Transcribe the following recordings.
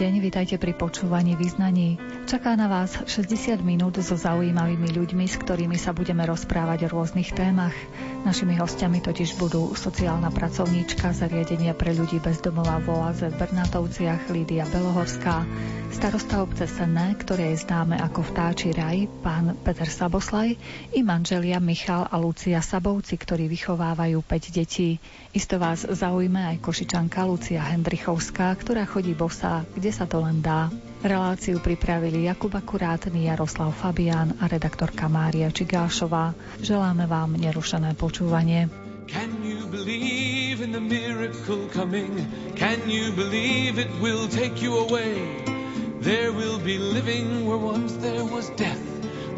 Deň, vitajte pri počúvaní význaní. Čaká na vás 60 minút so zaujímavými ľuďmi, s ktorými sa budeme rozprávať o rôznych témach. Našimi hostiami totiž budú sociálna pracovníčka zariadenia pre ľudí bez domova v Oaze v Bernatovciach Lídia Belohorská, starosta obce Senné, ktoré je známe ako vtáči raj, pán Peter Saboslaj i manželia Michal a Lucia Sabovci, ktorí vychovávajú 5 detí. Isto vás zaujme aj košičanka Lucia Hendrichovská, ktorá chodí bosa, kde sa to len dá. Reláciu pripravili Jakub Akurátny, Jaroslav Fabián a redaktorka Mária Čigášová. Želáme vám nerušené počúvanie. Can you believe in the miracle coming? Can you believe it will take you away? There will be living where once there was death.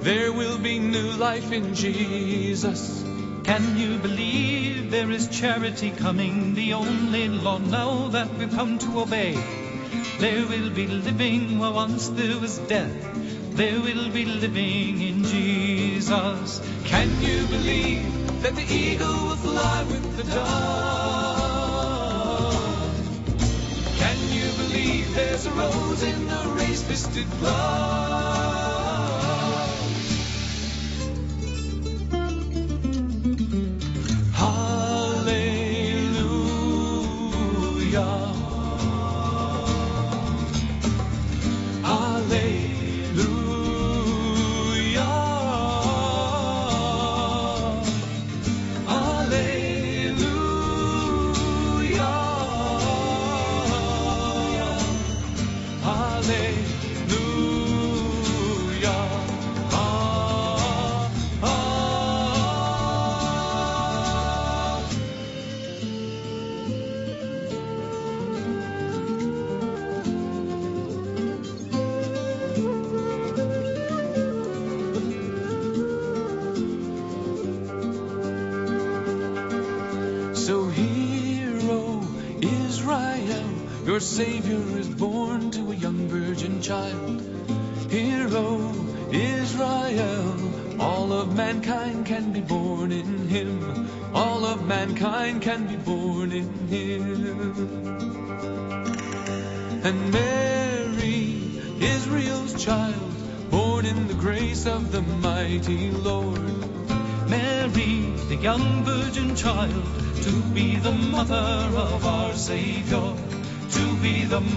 There will be new life in Jesus. Can you believe there is charity coming, the only law now that we've come to obey? There will be living where once there was death. There will be living in Jesus. Can you believe that the eagle will fly with the dove? Can you believe there's a rose in the race-fisted blood?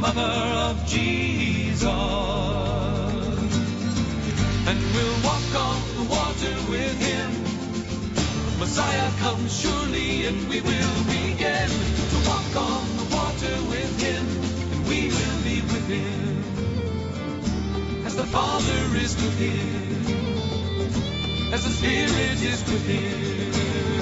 Mother of Jesus. And we'll walk on the water with him. Messiah comes surely, and we will begin to walk on the water with him, and we will be with him as the Father is with him, as the Spirit is with him.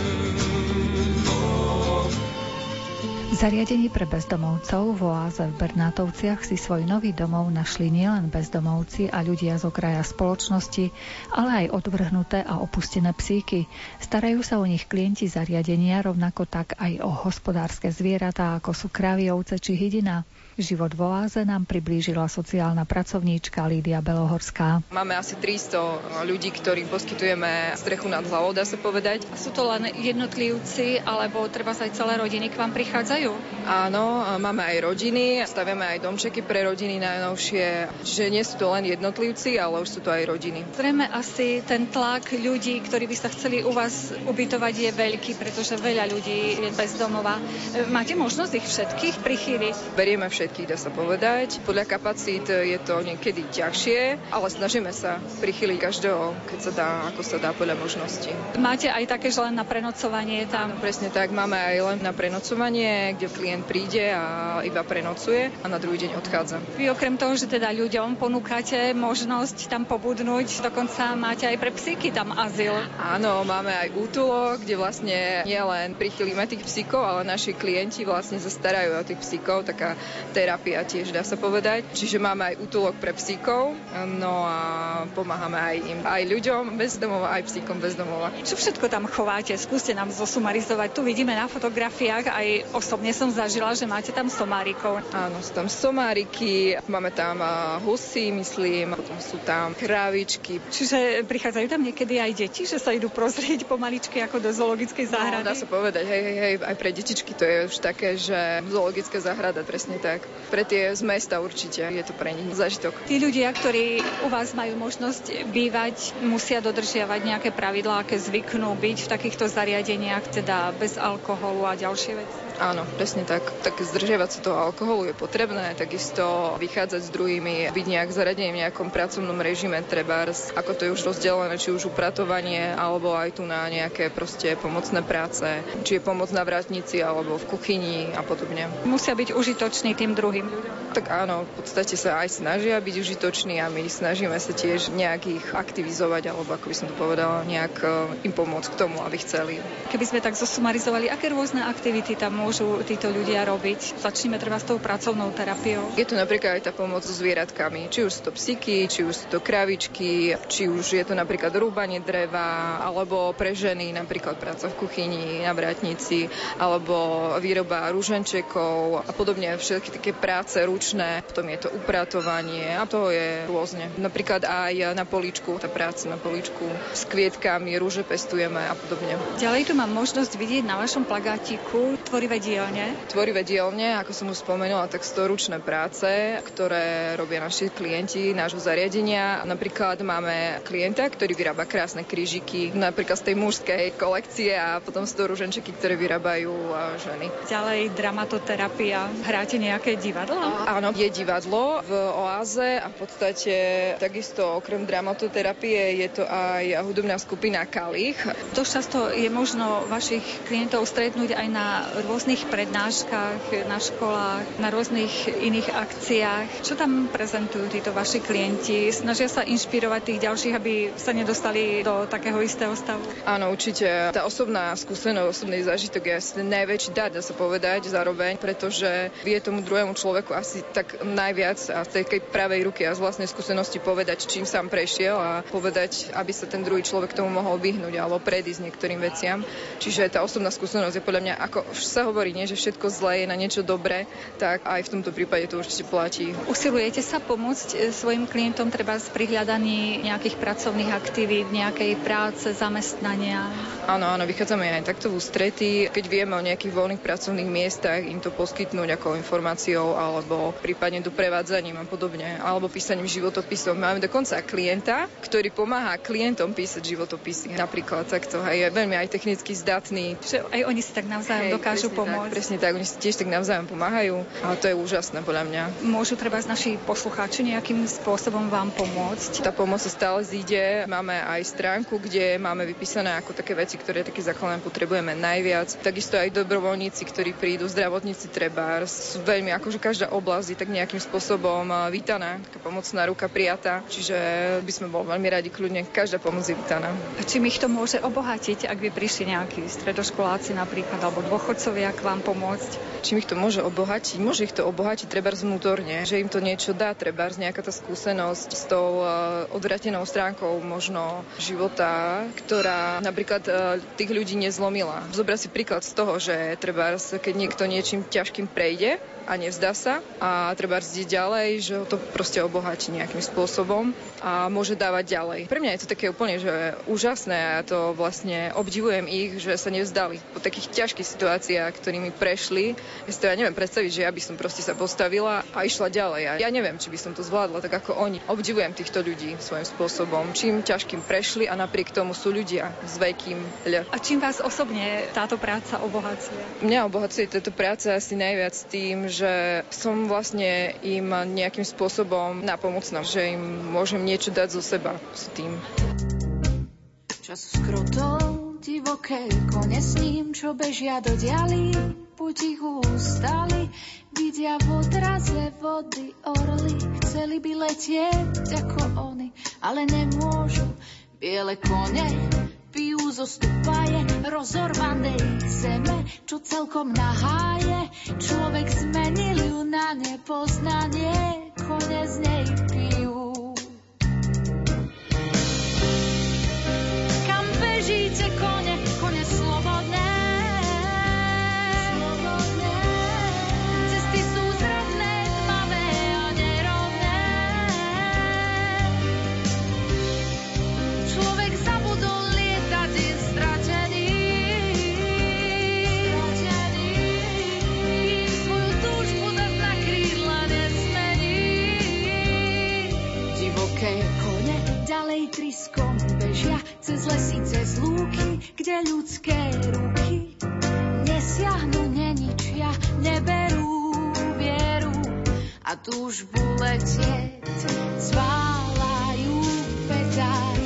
Zariadení pre bezdomovcov v oáze v Bernátovciach si svoj nový domov našli nielen bezdomovci a ľudia z okraja spoločnosti, ale aj odvrhnuté a opustené psíky. Starajú sa o nich klienti zariadenia, rovnako tak aj o hospodárske zvieratá, ako sú kravy, ovce či hydina. Život v oáze nám priblížila sociálna pracovníčka Lídia Belohorská. Máme asi 300 ľudí, ktorým poskytujeme strechu nad hlavou, dá sa povedať. Sú to len jednotlivci, alebo treba sa aj celé rodiny k vám prichádzajú? Áno, máme aj rodiny, staviame aj domčeky pre rodiny najnovšie, čiže nie sú to len jednotlivci, ale už sú to aj rodiny. Zrejme asi ten tlak ľudí, ktorí by sa chceli u vás ubytovať, je veľký, pretože veľa ľudí je bez domova. Máte možnosť ich všetkých prichýliť? Berieme všetkých všetkých, dá sa povedať. Podľa kapacít je to niekedy ťažšie, ale snažíme sa prichyliť každého, keď sa dá, ako sa dá podľa možností. Máte aj také, že len na prenocovanie tam? Áno, presne tak. Máme aj len na prenocovanie, kde klient príde a iba prenocuje a na druhý deň odchádza. Vy okrem toho, že teda ľuďom ponúkate možnosť tam pobudnúť, dokonca máte aj pre psíky tam azyl. Áno, máme aj útulok, kde vlastne nielen prichylíme tých psíkov, ale naši klienti vlastne zastarajú o tých psíkov, taká terapia tiež, dá sa povedať. Čiže máme aj útulok pre psíkov, no a pomáhame aj im, aj ľuďom bez domova, aj psíkom bez domova. Čo všetko tam chováte? Skúste nám zosumarizovať. Tu vidíme na fotografiách, aj osobne som zažila, že máte tam somárikov. Áno, sú tam somáriky, máme tam husy, myslím, potom sú tam krávičky. Čiže prichádzajú tam niekedy aj deti, že sa idú prozrieť pomaličky ako do zoologickej záhrady? No, dá sa povedať, hej, hej, hej, aj pre detičky to je už také, že zoologická záhrada, presne tak. Tak pre tie z mesta určite je to pre nich zažitok. Tí ľudia, ktorí u vás majú možnosť bývať, musia dodržiavať nejaké pravidlá, aké zvyknú byť v takýchto zariadeniach, teda bez alkoholu a ďalšie veci. Áno, presne tak. Tak zdržiavať sa toho alkoholu je potrebné, takisto vychádzať s druhými, byť nejak zaradený v nejakom pracovnom režime, treba ako to je už rozdelené, či už upratovanie, alebo aj tu na nejaké proste pomocné práce, či je pomoc na vrátnici, alebo v kuchyni a podobne. Musia byť užitoční tým druhým ľuďom. Tak áno, v podstate sa aj snažia byť užitoční a my snažíme sa tiež nejak ich aktivizovať, alebo ako by som to povedala, nejak eh, im pomôcť k tomu, aby chceli. Keby sme tak zosumarizovali, aké rôzne aktivity tam môžu títo ľudia robiť? Začneme treba s tou pracovnou terapiou. Je tu napríklad aj tá pomoc so zvieratkami. Či už sú to psíky, či už sú to kravičky, či už je to napríklad rúbanie dreva, alebo pre ženy napríklad práca v kuchyni, na vrátnici, alebo výroba rúženčekov a podobne. Všetky také práce ručné, potom je to upratovanie a toho je rôzne. Napríklad aj na políčku, tá práca na políčku s kvietkami, rúže pestujeme a podobne. Ďalej tu mám možnosť vidieť na vašom plagátiku tvorivé dielne. Tvorivé dielne, ako som už spomenula, tak sú to ručné práce, ktoré robia naši klienti nášho zariadenia. Napríklad máme klienta, ktorý vyrába krásne krížiky, napríklad z tej mužskej kolekcie a potom sú to ruženčeky, ktoré vyrábajú ženy. Ďalej dramatoterapia. Hráte nejaké divadlo? Áno, je divadlo v Oáze a v podstate takisto okrem dramatoterapie je to aj hudobná skupina Kalich. Dosť často je možno vašich klientov stretnúť aj na rôznych prednáškach, na školách, na rôznych iných akciách. Čo tam prezentujú títo vaši klienti? Snažia sa inšpirovať tých ďalších, aby sa nedostali do takého istého stavu? Áno, určite. Tá osobná skúsenosť, osobný zážitok je asi najväčší dar, dá sa povedať zároveň, pretože vie tomu druhému človeku asi tak najviac a z tej pravej ruky a z vlastnej skúsenosti povedať, čím sám prešiel a povedať, aby sa ten druhý človek tomu mohol vyhnúť alebo predísť niektorým veciam. Čiže tá osobná skúsenosť je podľa mňa, ako sa hovorí, nie, že všetko zlé je na niečo dobré, tak aj v tomto prípade to určite platí. Usilujete sa pomôcť e, svojim klientom treba z prihľadaní nejakých pracovných aktivít, nejakej práce, zamestnania? Áno, áno, vychádzame aj takto v ústrety. Keď vieme o nejakých voľných pracovných miestach, im to poskytnúť ako informáciou alebo prípadne doprevádzaním a podobne, alebo písaním životopisov. Máme dokonca klienta, ktorý pomáha klientom písať životopisy. Napríklad takto. Aj je veľmi aj technicky zdatný. Že aj oni si tak navzájom Hej, dokážu presne pomôcť. Tak, presne tak, oni si tiež tak navzájom pomáhajú a to je úžasné podľa mňa. Môžu treba z naši poslucháči nejakým spôsobom vám pomôcť? Tá pomoc sa stále zíde. Máme aj stránku, kde máme vypísané ako také veci, ktoré také základné potrebujeme najviac. Takisto aj dobrovoľníci, ktorí prídu, zdravotníci treba. Sú veľmi, akože každá oblasť je tak nejakým spôsobom vítaná, taká pomocná ruka prijatá. Čiže by sme boli veľmi radi kľudne, každá pomoc je vítaná. A čím ich to môže obohatiť, ak by prišli nejakí stredoškoláci napríklad alebo dôchodcovia k vám pomôcť? Čím ich to môže obohatiť? Môže ich to obohatiť treba vnútorne, že im to niečo dá, treba nejaká tá skúsenosť s tou uh, odvratenou stránkou možno života, ktorá napríklad uh, tých ľudí nezlomila. Zobrať si príklad z toho, že treba, keď niekto niečím ťažkým prejde, a nevzdá sa a treba zdiť ďalej, že ho to proste obohatí nejakým spôsobom a môže dávať ďalej. Pre mňa je to také úplne že úžasné a ja to vlastne obdivujem ich, že sa nevzdali po takých ťažkých situáciách, ktorými prešli. Ja si to ja neviem predstaviť, že ja by som proste sa postavila a išla ďalej. A ja neviem, či by som to zvládla tak ako oni. Obdivujem týchto ľudí svojím spôsobom. Čím ťažkým prešli a napriek tomu sú ľudia s veľkým ľ. A čím vás osobne táto práca obohacuje? Mňa obohacuje táto práca asi najviac tým, že som vlastne im nejakým spôsobom napomocná, že im môžem niečo dať zo seba s tým. Čas skrotol divoké kone s ním, čo bežia do dialy, buď ich ústali, vidia v odraze vody orly, chceli by letieť ako oni, ale nemôžu, biele kone pijú zo stupaje rozorvanej zeme, čo celkom naháje. Človek zmenil ju na nepoznanie, kone z nej pijú. Cez lesy, cez lúky, kde ľudské ruky nesiahnu, neničia, neberú vieru. A túžbu letieť zválajú petáč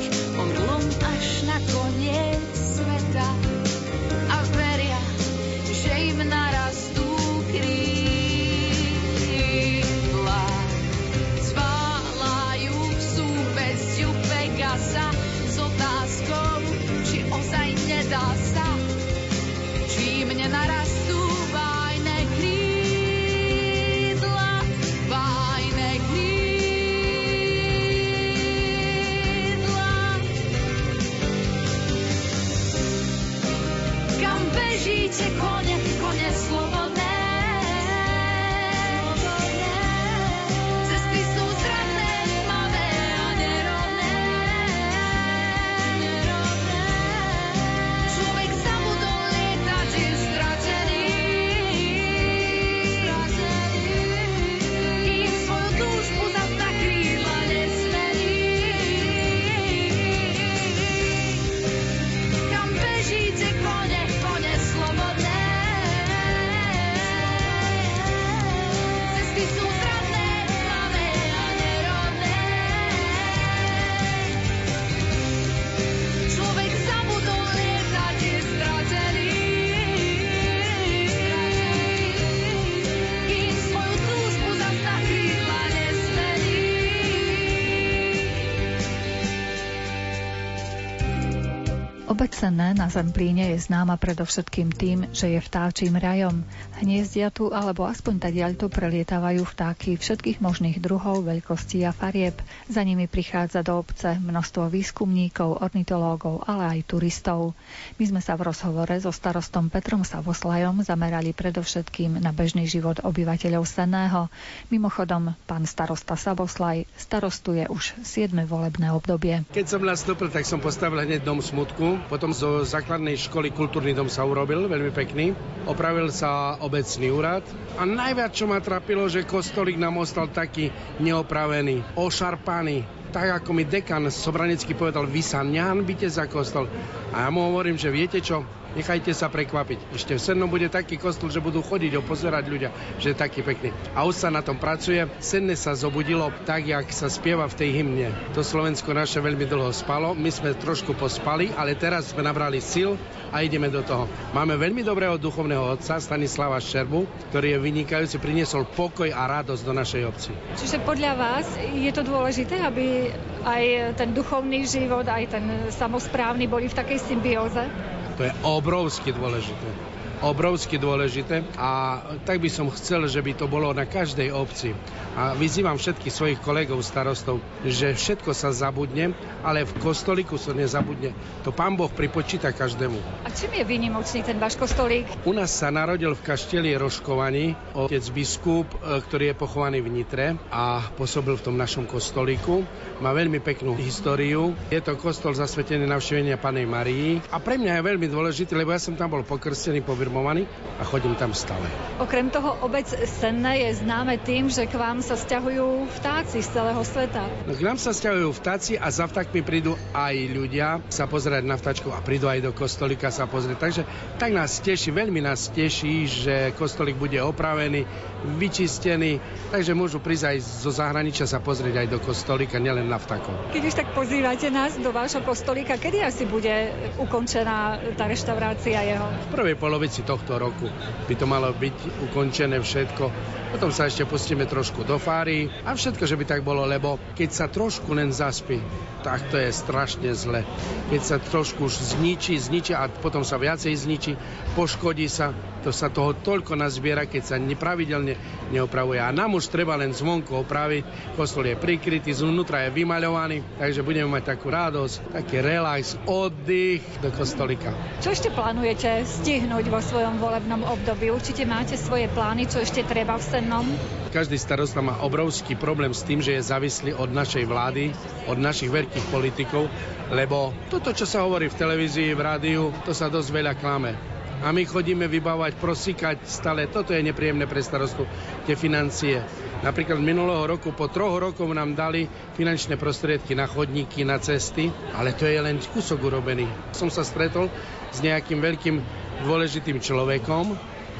Senné na Zemplíne je známa predovšetkým tým, že je vtáčím rajom. Hniezdia tu alebo aspoň tadiaľto prelietávajú vtáky všetkých možných druhov, veľkostí a farieb. Za nimi prichádza do obce množstvo výskumníkov, ornitológov, ale aj turistov. My sme sa v rozhovore so starostom Petrom Savoslajom zamerali predovšetkým na bežný život obyvateľov Senného. Mimochodom, pán starosta Savoslaj starostuje už 7. volebné obdobie. Keď som nastúpil, tak som postavil hneď dom smutku. Potom zo základnej školy kultúrny dom sa urobil, veľmi pekný. Opravil sa obecný úrad. A najviac, čo ma trapilo, že kostolík nám ostal taký neopravený, ošarpaný. Tak ako mi dekan Sobranecký povedal, vy sa nehanbite za kostol. A ja mu hovorím, že viete čo, nechajte sa prekvapiť. Ešte v Sennom bude taký kostol, že budú chodiť ho pozerať ľudia, že je taký pekný. A už sa na tom pracuje. Senne sa zobudilo tak, jak sa spieva v tej hymne. To Slovensko naše veľmi dlho spalo, my sme trošku pospali, ale teraz sme nabrali sil a ideme do toho. Máme veľmi dobrého duchovného otca Stanislava Šerbu, ktorý je vynikajúci, priniesol pokoj a radosť do našej obci. Čiže podľa vás je to dôležité, aby aj ten duchovný život, aj ten samozprávny boli v takej symbióze? To je obrovsky dôležité. Obrovsky dôležité a tak by som chcel, že by to bolo na každej obci. A vyzývam všetkých svojich kolegov starostov, že všetko sa zabudne, ale v kostolíku sa nezabudne. To pán Boh pripočíta každému. A čím je výnimočný ten váš kostolík? U nás sa narodil v kašteli Roškovaní otec biskup, e, ktorý je pochovaný v Nitre a pôsobil v tom našom kostolíku. Má veľmi peknú históriu. Je to kostol zasvetený navštevenia Panej Marii a pre mňa je veľmi dôležitý, lebo ja som tam bol pokrstený, povirmovaný a chodím tam stále. Okrem toho obec Senné je známe tým, že k vám sa stiahujú vtáci z celého sveta. K nám sa stiahujú vtáci a za vtákmi prídu aj ľudia sa pozerať na vtáčkov a prídu aj do kostolíka sa pozrieť. Takže tak nás teší, veľmi nás teší, že kostolík bude opravený, vyčistený, takže môžu prísť aj zo zahraničia sa pozrieť aj do kostolíka, nielen na vtákov. Keď už tak pozývate nás do vášho kostolíka, kedy asi bude ukončená tá reštaurácia jeho? V prvej polovici tohto roku by to malo byť ukončené všetko. Potom sa ešte pustíme trošku do fáry a všetko, že by tak bolo, lebo keď sa trošku len zaspí, tak to je strašne zle. Keď sa trošku zničí, zničí a potom sa viacej zničí, poškodí sa, to sa toho toľko nazbiera, keď sa nepravidelne neopravuje. A nám už treba len zvonku opraviť, kostol je prikrytý, zvnútra je vymaľovaný, takže budeme mať takú radosť, taký relax, oddych do kostolika. Čo ešte plánujete stihnúť vo svojom volebnom období? Určite máte svoje plány, čo ešte treba v Sennom? Každý starosta má obrovský problém s tým, že je závislý od našej vlády, od našich veľkých politikov, lebo toto, čo sa hovorí v televízii, v rádiu, to sa dosť veľa klame. A my chodíme vybávať, prosíkať stále. Toto je nepríjemné pre starostu, tie financie. Napríklad minulého roku, po troch rokoch nám dali finančné prostriedky na chodníky, na cesty, ale to je len kúsok urobený. Som sa stretol s nejakým veľkým dôležitým človekom,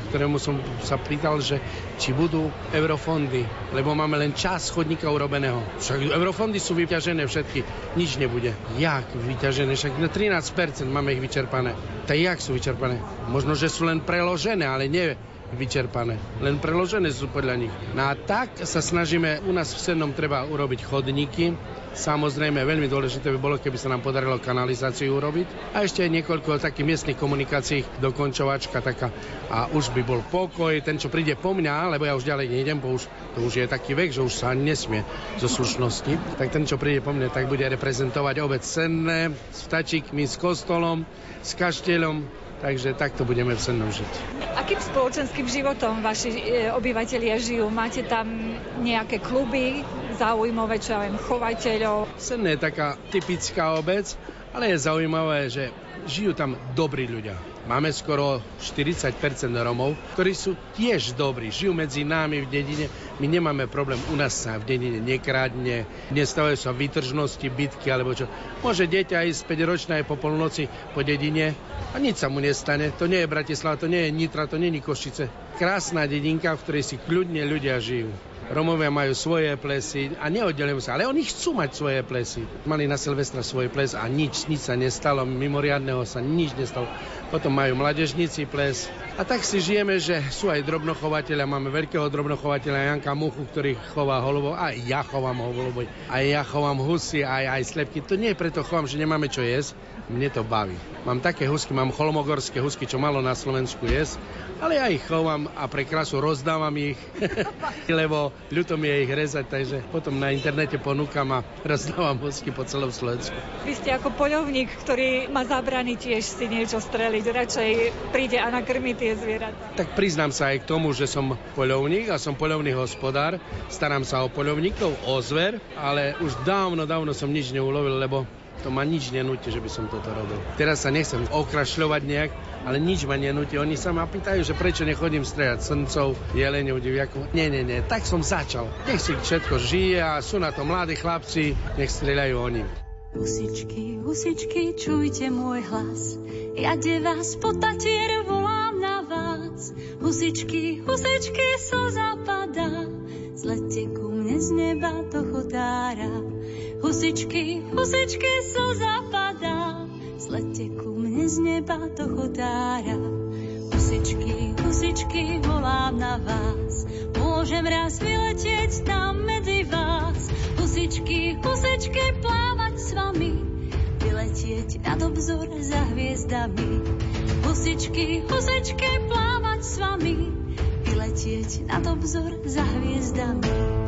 ktorému som sa pýtal, že či budú eurofondy, lebo máme len čas chodníka urobeného. Však eurofondy sú vyťažené všetky, nič nebude. Jak vyťažené? Však na 13% máme ich vyčerpané. Tak jak sú vyčerpané? Možno, že sú len preložené, ale nie vyčerpané. Len preložené sú podľa nich. No a tak sa snažíme, u nás v Sennom treba urobiť chodníky, Samozrejme, veľmi dôležité by bolo, keby sa nám podarilo kanalizáciu urobiť. A ešte niekoľko takých miestnych komunikácií, dokončovačka taká. A už by bol pokoj, ten, čo príde po mňa, lebo ja už ďalej nejdem, bo už, to už je taký vek, že už sa nesmie zo slušnosti. Tak ten, čo príde po mne, tak bude reprezentovať obec Senné s vtačíkmi, s kostolom, s kaštieľom, Takže takto budeme v Sennom žiť. Akým spoločenským životom vaši e, obyvateľia žijú? Máte tam nejaké kluby zaujímavé, čo ja viem, chovateľov? Senné je taká typická obec, ale je zaujímavé, že žijú tam dobrí ľudia. Máme skoro 40% Romov, ktorí sú tiež dobrí, žijú medzi nami v dedine. My nemáme problém, u nás sa v dedine nekrádne, nestávajú sa výtržnosti, bitky alebo čo. Môže dieťa ísť 5 ročné aj po polnoci po dedine a nič sa mu nestane. To nie je Bratislava, to nie je Nitra, to nie je Košice. Krásna dedinka, v ktorej si kľudne ľudia žijú. Romovia majú svoje plesy a neoddelujú sa, ale oni chcú mať svoje plesy. Mali na Silvestra svoj ples a nič, nič sa nestalo, mimoriadného sa nič nestalo. Potom majú mladežníci ples. A tak si žijeme, že sú aj drobnochovateľia. Máme veľkého drobnochovateľa Janka Muchu, ktorý chová holovo. Aj ja chovám holovo. Aj ja chovám husy, aj, aj slepky. To nie je preto chovám, že nemáme čo jesť. Mne to baví. Mám také husky, mám holmogorské husky, čo malo na Slovensku jesť ale ja ich chovám a pre krasu rozdávam ich, lebo ľuto mi je ich rezať, takže potom na internete ponúkam a rozdávam hosky po celom Slovensku. Vy ste ako poľovník, ktorý má zabraniť tiež si niečo streliť, radšej príde a nakrmi tie zvieratá. Tak priznám sa aj k tomu, že som poľovník a som poľovný hospodár, starám sa o poľovníkov, o zver, ale už dávno, dávno som nič neulovil, lebo to ma nič nenúti, že by som toto robil. Teraz sa nechcem okrašľovať nejak, ale nič ma nenúti. Oni sa ma pýtajú, že prečo nechodím strieľať srncov, jeleňov, diviakov. Nie, nie, nie, tak som začal. Nech si všetko žije a sú na to mladí chlapci, nech strieľajú oni. Husičky, husičky, čujte môj hlas. Ja de vás po tatier volám na vás. Husičky, husičky, so zapadá. Zlete ku mne z neba to chodára. Husičky, husičky, so zapadá. Zlete ku mne z neba to chodára. Husičky, husičky, volám na vás. Môžem raz vyletieť tam medzi vás. Husičky, husičky, plávať s vami. Vyletieť nad obzor za hviezdami. Husičky, husičky, plávať s vami. Vyletieť nad obzor za hviezdami.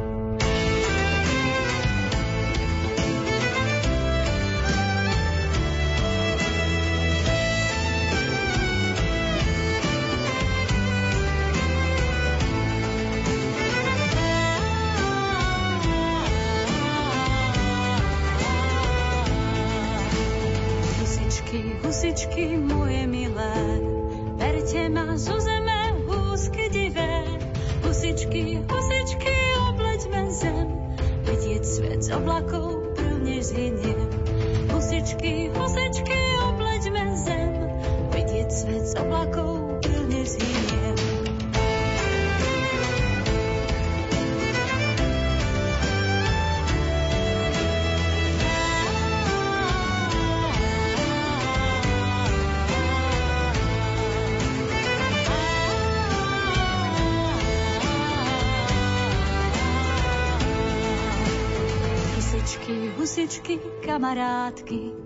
Kamarátky.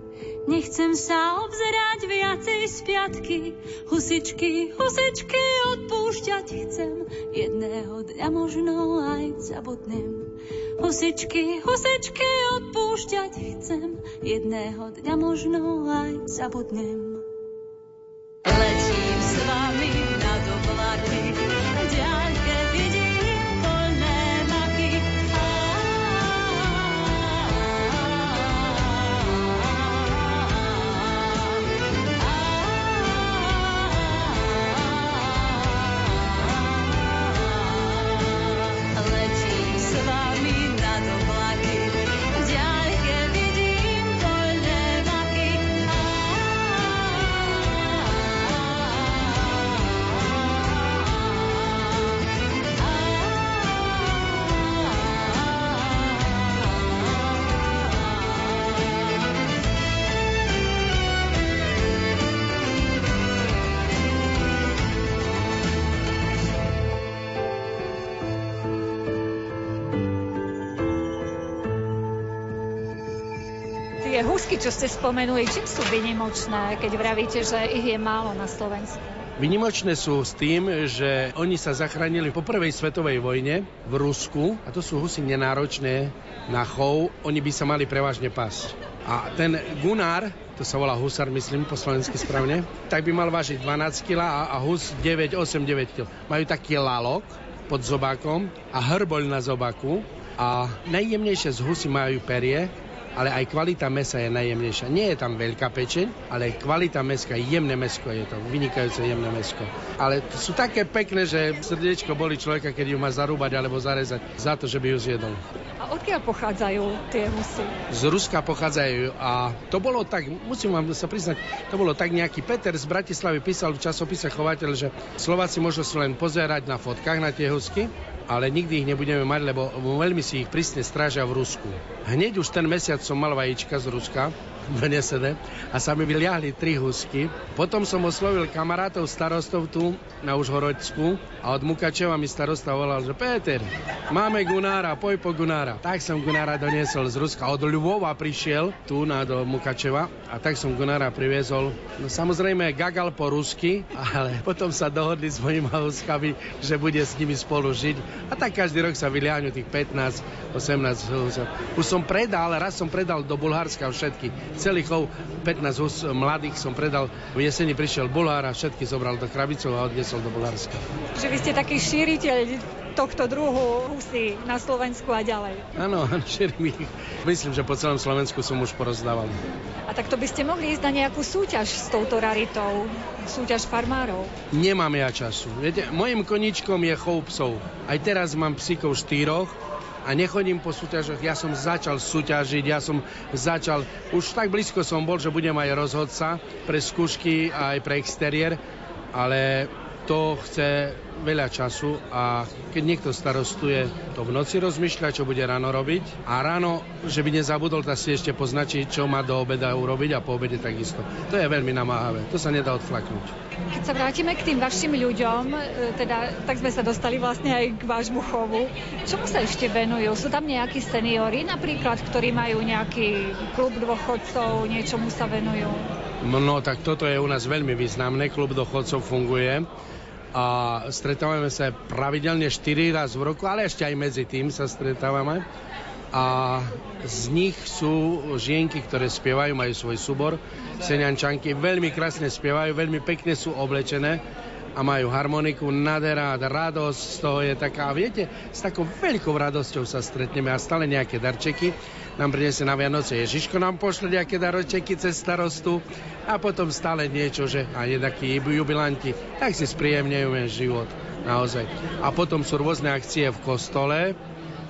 Nechcem sa obzerať viacej z piatky. Husičky, husičky, odpúšťať chcem. Jedného dňa možno aj zabudnem. Husičky, husičky, odpúšťať chcem. Jedného dňa možno aj zabudnem. Husky, čo ste spomenuli, čím sú vynimočné, keď vravíte, že ich je málo na Slovensku? Vynimočné sú s tým, že oni sa zachránili po prvej svetovej vojne v Rusku a to sú husy nenáročné na chov, oni by sa mali prevažne pasť. A ten Gunnar, to sa volá husar, myslím, po slovensky správne, tak by mal vážiť 12 kg a, a hus 9, 8, 9 kg. Majú taký lalok pod zobákom a hrboľ na zobaku a najjemnejšie z husy majú perie, ale aj kvalita mesa je najjemnejšia. Nie je tam veľká pečeň, ale kvalita meska, jemné mesko je to, vynikajúce jemné mesko. Ale sú také pekné, že srdiečko boli človeka, keď ju má zarúbať alebo zarezať za to, že by ju zjedol. A odkiaľ pochádzajú tie husy? Z Ruska pochádzajú a to bolo tak, musím vám sa priznať, to bolo tak nejaký Peter z Bratislavy písal v časopise Chovateľ, že Slováci môžu sa len pozerať na fotkách na tie husky, ale nikdy ich nebudeme mať, lebo veľmi si ich prísne strážia v Rusku. Hneď už ten mesiac som mal vajíčka z Ruska, donesené a sa mi vyliahli tri husky. Potom som oslovil kamarátov starostov tu na Užhorodsku a od Mukačeva mi starosta volal, že Peter, máme Gunára, poj po Gunára. Tak som Gunára doniesol z Ruska. Od Ľubova prišiel tu na do Mukačeva a tak som Gunára priviezol. No samozrejme gagal po rusky, ale potom sa dohodli s mojimi huskami, že bude s nimi spolu žiť. A tak každý rok sa vyliahnu tých 15, 18 husov. Už som predal, raz som predal do Bulharska všetky celý chov 15 hus mladých som predal. V jeseni prišiel Bulhár a všetky zobral do krabicov a odniesol do Bulharska. Že vy ste taký šíriteľ tohto druhu husy na Slovensku a ďalej. Áno, šírim ich. Myslím, že po celom Slovensku som už porozdával. A tak to by ste mohli ísť na nejakú súťaž s touto raritou, súťaž farmárov? Nemám ja času. Viete, mojim koničkom je chov psov. Aj teraz mám psíkov štyroch, a nechodím po súťažoch. Ja som začal súťažiť, ja som začal, už tak blízko som bol, že budem aj rozhodca pre skúšky a aj pre exteriér, ale to chce veľa času a keď niekto starostuje, to v noci rozmýšľa, čo bude ráno robiť a ráno, že by nezabudol, tak si ešte poznačí, čo má do obeda urobiť a po obede takisto. To je veľmi namáhavé, to sa nedá odflaknúť. Keď sa vrátime k tým vašim ľuďom, e, teda tak sme sa dostali vlastne aj k vášmu chovu, čomu sa ešte venujú? Sú tam nejakí seniori napríklad, ktorí majú nejaký klub dôchodcov, niečomu sa venujú? No tak toto je u nás veľmi významné, klub dochodcov funguje a stretávame sa pravidelne 4 raz v roku, ale ešte aj medzi tým sa stretávame. A z nich sú žienky, ktoré spievajú, majú svoj súbor, seniančanky, veľmi krásne spievajú, veľmi pekne sú oblečené a majú harmoniku, nádhera, radosť z toho je taká, viete, s takou veľkou radosťou sa stretneme a stále nejaké darčeky nám priniesie na Vianoce. Ježiško nám pošle nejaké darčeky cez starostu a potom stále niečo, že aj takí jubilanti, tak si spríjemňujeme život naozaj. A potom sú rôzne akcie v kostole,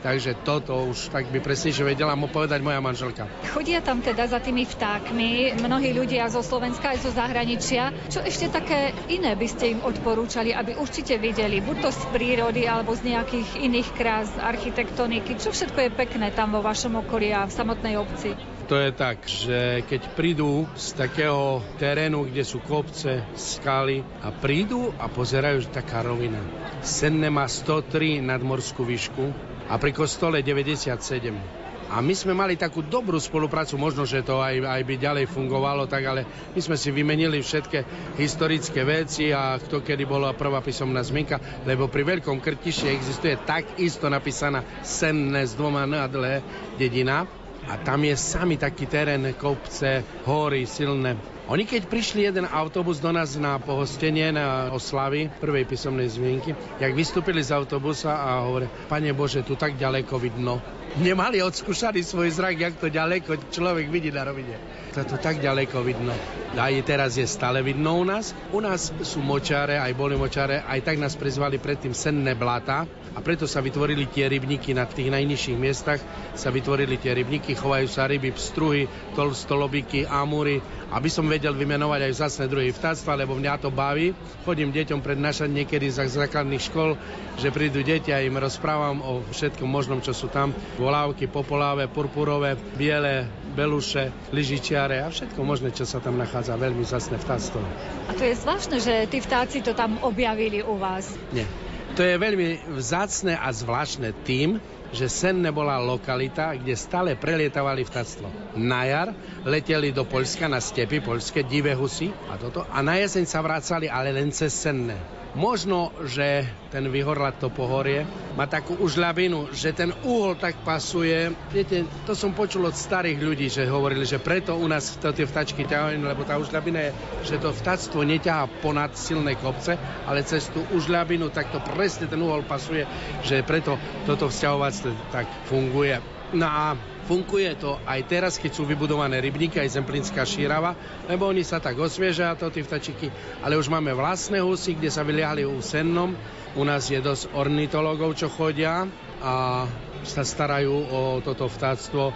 Takže toto už tak by presnejšie vedela mu povedať moja manželka. Chodia tam teda za tými vtákmi mnohí ľudia zo Slovenska aj zo zahraničia. Čo ešte také iné by ste im odporúčali, aby určite videli? Buď to z prírody alebo z nejakých iných krás architektoniky. Čo všetko je pekné tam vo vašom okolí a v samotnej obci? To je tak, že keď prídu z takého terénu, kde sú kopce, skaly a prídu a pozerajú, že taká rovina. Senne má 103 nadmorskú výšku, a pri kostole 97. A my sme mali takú dobrú spoluprácu, možno, že to aj, aj by ďalej fungovalo, tak ale my sme si vymenili všetky historické veci a kto kedy bola prvá písomná zmienka, lebo pri Veľkom Krtiši existuje takisto napísaná senné s dvoma nadlé dedina a tam je sami taký terén, kopce, hory silné. Oni keď prišli jeden autobus do nás na pohostenie, na oslavy prvej písomnej zmienky, jak vystúpili z autobusa a hovorí, Pane Bože, tu tak ďaleko vidno. Nemali odskúšaný svoj zrak, jak to ďaleko človek vidí na rovine. To tu tak ďaleko vidno. Aj teraz je stále vidno u nás. U nás sú močáre, aj boli močáre, aj tak nás prizvali predtým senné blata, a preto sa vytvorili tie rybníky na tých najnižších miestach, sa vytvorili tie rybníky, chovajú sa ryby, pstruhy, tolstolobiky, amúry, aby som vedel vymenovať aj vzácne druhy vtáctva, lebo mňa to baví. Chodím deťom prednášať niekedy z základných škol, že prídu deti a im rozprávam o všetkom možnom, čo sú tam. Volávky, popoláve, purpurové, biele, beluše, lyžičiare a všetko možné, čo sa tam nachádza. Veľmi zasné vtáctvo. A to je zvláštne, že tí vtáci to tam objavili u vás. Nie. To je veľmi vzácne a zvláštne tým, že Senne bola lokalita, kde stále prelietavali vtactvo. Na jar leteli do Polska na stepy poľské divé husy a toto a na jeseň sa vracali ale len cez Senne. Možno, že ten vyhorlat to pohorie má takú užľavinu, že ten úhol tak pasuje. Viete, to som počul od starých ľudí, že hovorili, že preto u nás to tie vtačky ťahajú, lebo tá užľavina je, že to vtactvo neťahá ponad silné kopce, ale cez tú užľavinu tak to presne ten úhol pasuje, že preto toto vzťahovactvo tak funguje. No a Funguje to aj teraz, keď sú vybudované rybníky, aj Zemplínska šírava, lebo oni sa tak osviežia, to tí vtačiky, ale už máme vlastné husy, kde sa vyliahli u sennom. U nás je dosť ornitologov, čo chodia a sa starajú o toto vtáctvo,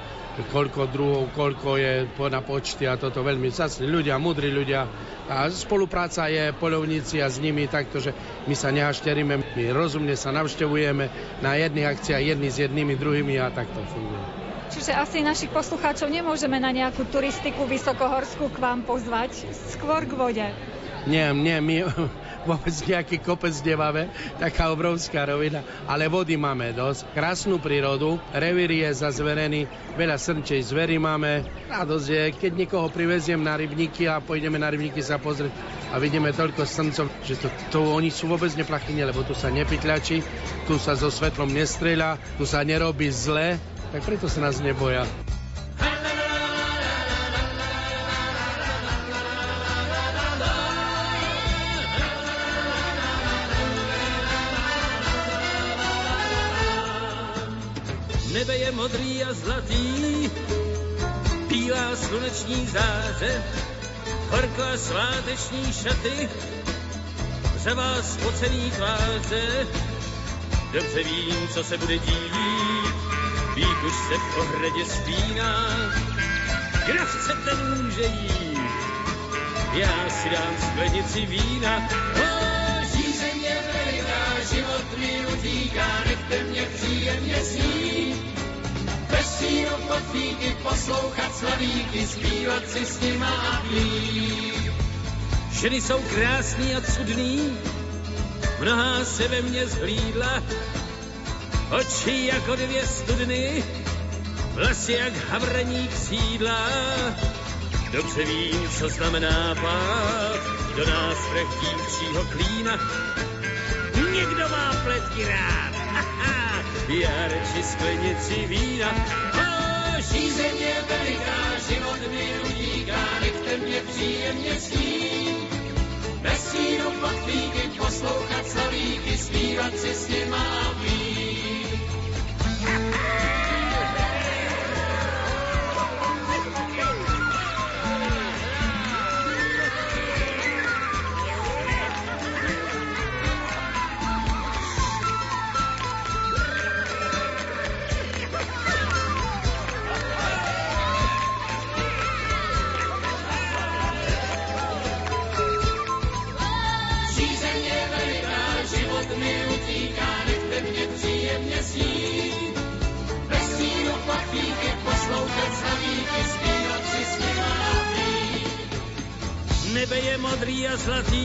koľko druhov, koľko je na počty a toto veľmi zacní ľudia, mudrí ľudia. A spolupráca je polovníci a s nimi takto, že my sa nehašteríme, my rozumne sa navštevujeme na jedných akciách jedni s jednými druhými a takto funguje. Čiže asi našich poslucháčov nemôžeme na nejakú turistiku vysokohorskú k vám pozvať, skôr k vode. Nie, nie, my vôbec nejaký kopec nemáme, taká obrovská rovina, ale vody máme dosť, krásnu prírodu, revír je zazverený, veľa srnčej zvery máme, radosť je, keď niekoho priveziem na rybníky a pôjdeme na rybníky sa pozrieť a vidíme toľko srncov, že to, to oni sú vôbec neplachní, lebo tu sa nepytľačí, tu sa so svetlom nestrieľa, tu sa nerobí zle, tak preto sa nás neboja. Modrý a zlatý, bílá sluneční záře, horká sváteční šaty, vás spocený tváře, dobře vím, co se bude dít, Vík už se v ohradě spíná, kdo chce, ten může jít. Já si dám sklenici vína, oh, žízeně veliká, život mi utíká, nechte mě příjemně snít. Síru podpíky poslouchat slavíky, zpívat si s nima a pít. Ženy jsou krásný a cudný, mnohá se ve mně zhlídla, oči jako dvě studny, vlasy jak havrení křídla. Dobře vím, co znamená pád do nás trechtímšího klína. Někdo má pletky rád, haha, já reči sklenici vína. O, žízeň veliká, život mi utíká, nechte mě příjemně snít. Bez síru pod poslouchat slavíky, zpívat si s nima a pít. Nebe je modrý a zlatý.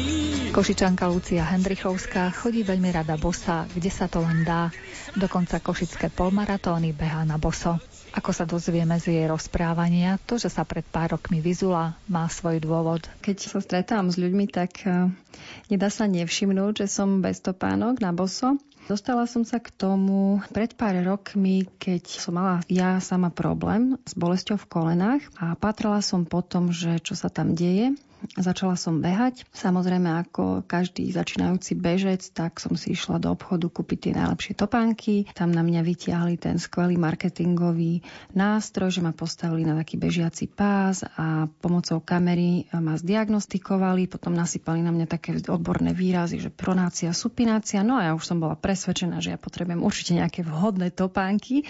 Košičanka Lucia Hendrichovská chodí veľmi rada bosa, kde sa to len dá. Dokonca košické polmaratóny behá na boso. Ako sa dozvieme z jej rozprávania, to, že sa pred pár rokmi vyzula, má svoj dôvod. Keď sa stretám s ľuďmi, tak eh, nedá sa nevšimnúť, že som bez topánok na boso. Dostala som sa k tomu pred pár rokmi, keď som mala ja sama problém s bolesťou v kolenách a patrala som po tom, že čo sa tam deje. Začala som behať. Samozrejme, ako každý začínajúci bežec, tak som si išla do obchodu kúpiť tie najlepšie topánky. Tam na mňa vytiahli ten skvelý marketingový nástroj, že ma postavili na taký bežiaci pás a pomocou kamery ma zdiagnostikovali. Potom nasypali na mňa také odborné výrazy, že pronácia, supinácia. No a ja už som bola presvedčená, že ja potrebujem určite nejaké vhodné topánky.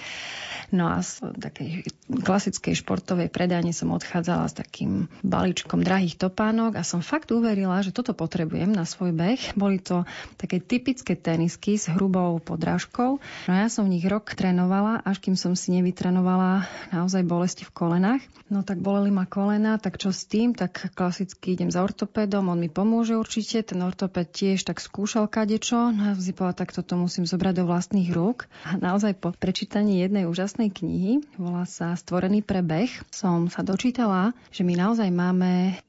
No a z takej klasickej športovej predajne som odchádzala s takým balíčkom drahých topánky topánok a som fakt uverila, že toto potrebujem na svoj beh. Boli to také typické tenisky s hrubou podrážkou. No ja som v nich rok trénovala, až kým som si nevytrénovala naozaj bolesti v kolenách. No tak boleli ma kolena, tak čo s tým? Tak klasicky idem za ortopedom, on mi pomôže určite. Ten ortoped tiež tak skúšal kadečo. No ja si povedala, tak toto musím zobrať do vlastných rúk. A naozaj po prečítaní jednej úžasnej knihy, volá sa Stvorený pre beh, som sa dočítala, že my naozaj máme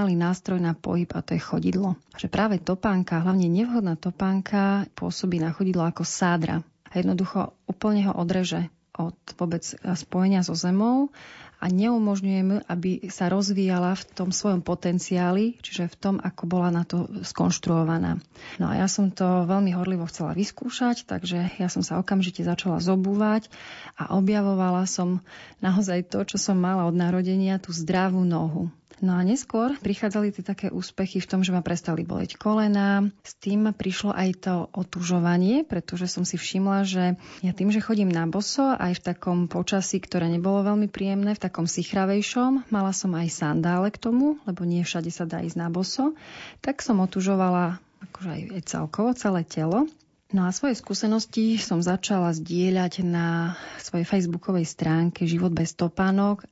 dokonalý nástroj na pohyb a to je chodidlo. Že práve topánka, hlavne nevhodná topánka, pôsobí na chodidlo ako sádra. A jednoducho úplne ho odreže od vôbec spojenia so zemou a neumožňuje mu, aby sa rozvíjala v tom svojom potenciáli, čiže v tom, ako bola na to skonštruovaná. No a ja som to veľmi horlivo chcela vyskúšať, takže ja som sa okamžite začala zobúvať a objavovala som naozaj to, čo som mala od narodenia, tú zdravú nohu. No a neskôr prichádzali tie také úspechy v tom, že ma prestali boleť kolena. S tým prišlo aj to otužovanie, pretože som si všimla, že ja tým, že chodím na boso, aj v takom počasí, ktoré nebolo veľmi príjemné, v takom sichravejšom, mala som aj sandále k tomu, lebo nie všade sa dá ísť na boso, tak som otužovala akože aj celkovo celé telo. No a svoje skúsenosti som začala zdieľať na svojej facebookovej stránke Život bez topánok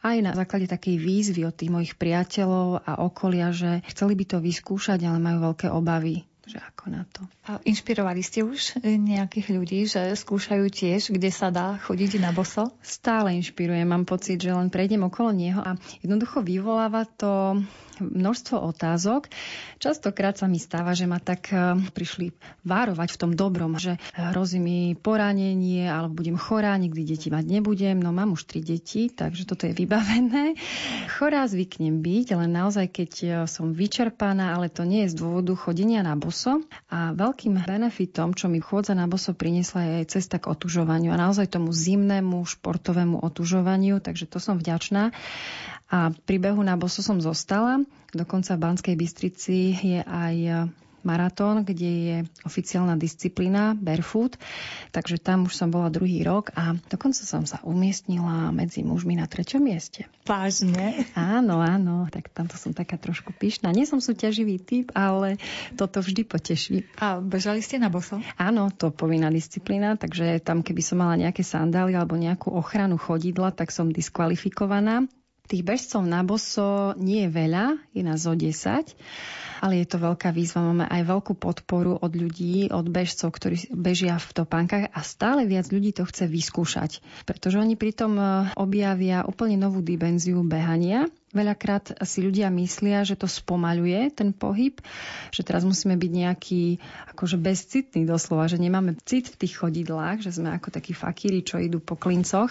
aj na základe takej výzvy od tých mojich priateľov a okolia, že chceli by to vyskúšať, ale majú veľké obavy že ako na to. A inšpirovali ste už nejakých ľudí, že skúšajú tiež, kde sa dá chodiť na boso? Stále inšpirujem, mám pocit, že len prejdem okolo neho a jednoducho vyvoláva to množstvo otázok. Častokrát sa mi stáva, že ma tak e, prišli várovať v tom dobrom, že hrozí mi poranenie, alebo budem chorá, nikdy deti mať nebudem. No mám už tri deti, takže toto je vybavené. Chorá zvyknem byť, ale naozaj keď e, som vyčerpaná, ale to nie je z dôvodu chodenia na boso a veľkým benefitom, čo mi chôdza na boso priniesla, je aj cesta k otužovaniu a naozaj tomu zimnému športovému otužovaniu, takže to som vďačná. A pri behu na boso som zostala, dokonca v Banskej Bystrici je aj maratón, kde je oficiálna disciplína barefoot, takže tam už som bola druhý rok a dokonca som sa umiestnila medzi mužmi na treťom mieste. Vážne? Áno, áno, tak tamto som taká trošku pyšná. Nie som súťaživý typ, ale toto vždy poteší. A bežali ste na boso? Áno, to povinná disciplína, takže tam keby som mala nejaké sandály alebo nejakú ochranu chodidla, tak som diskvalifikovaná. Tých bežcov na boso nie je veľa, je nás o 10 ale je to veľká výzva. Máme aj veľkú podporu od ľudí, od bežcov, ktorí bežia v topánkach a stále viac ľudí to chce vyskúšať, pretože oni pritom e, objavia úplne novú dimenziu behania Veľakrát si ľudia myslia, že to spomaľuje ten pohyb, že teraz musíme byť nejaký akože bezcitný doslova, že nemáme cit v tých chodidlách, že sme ako takí fakíri, čo idú po klincoch.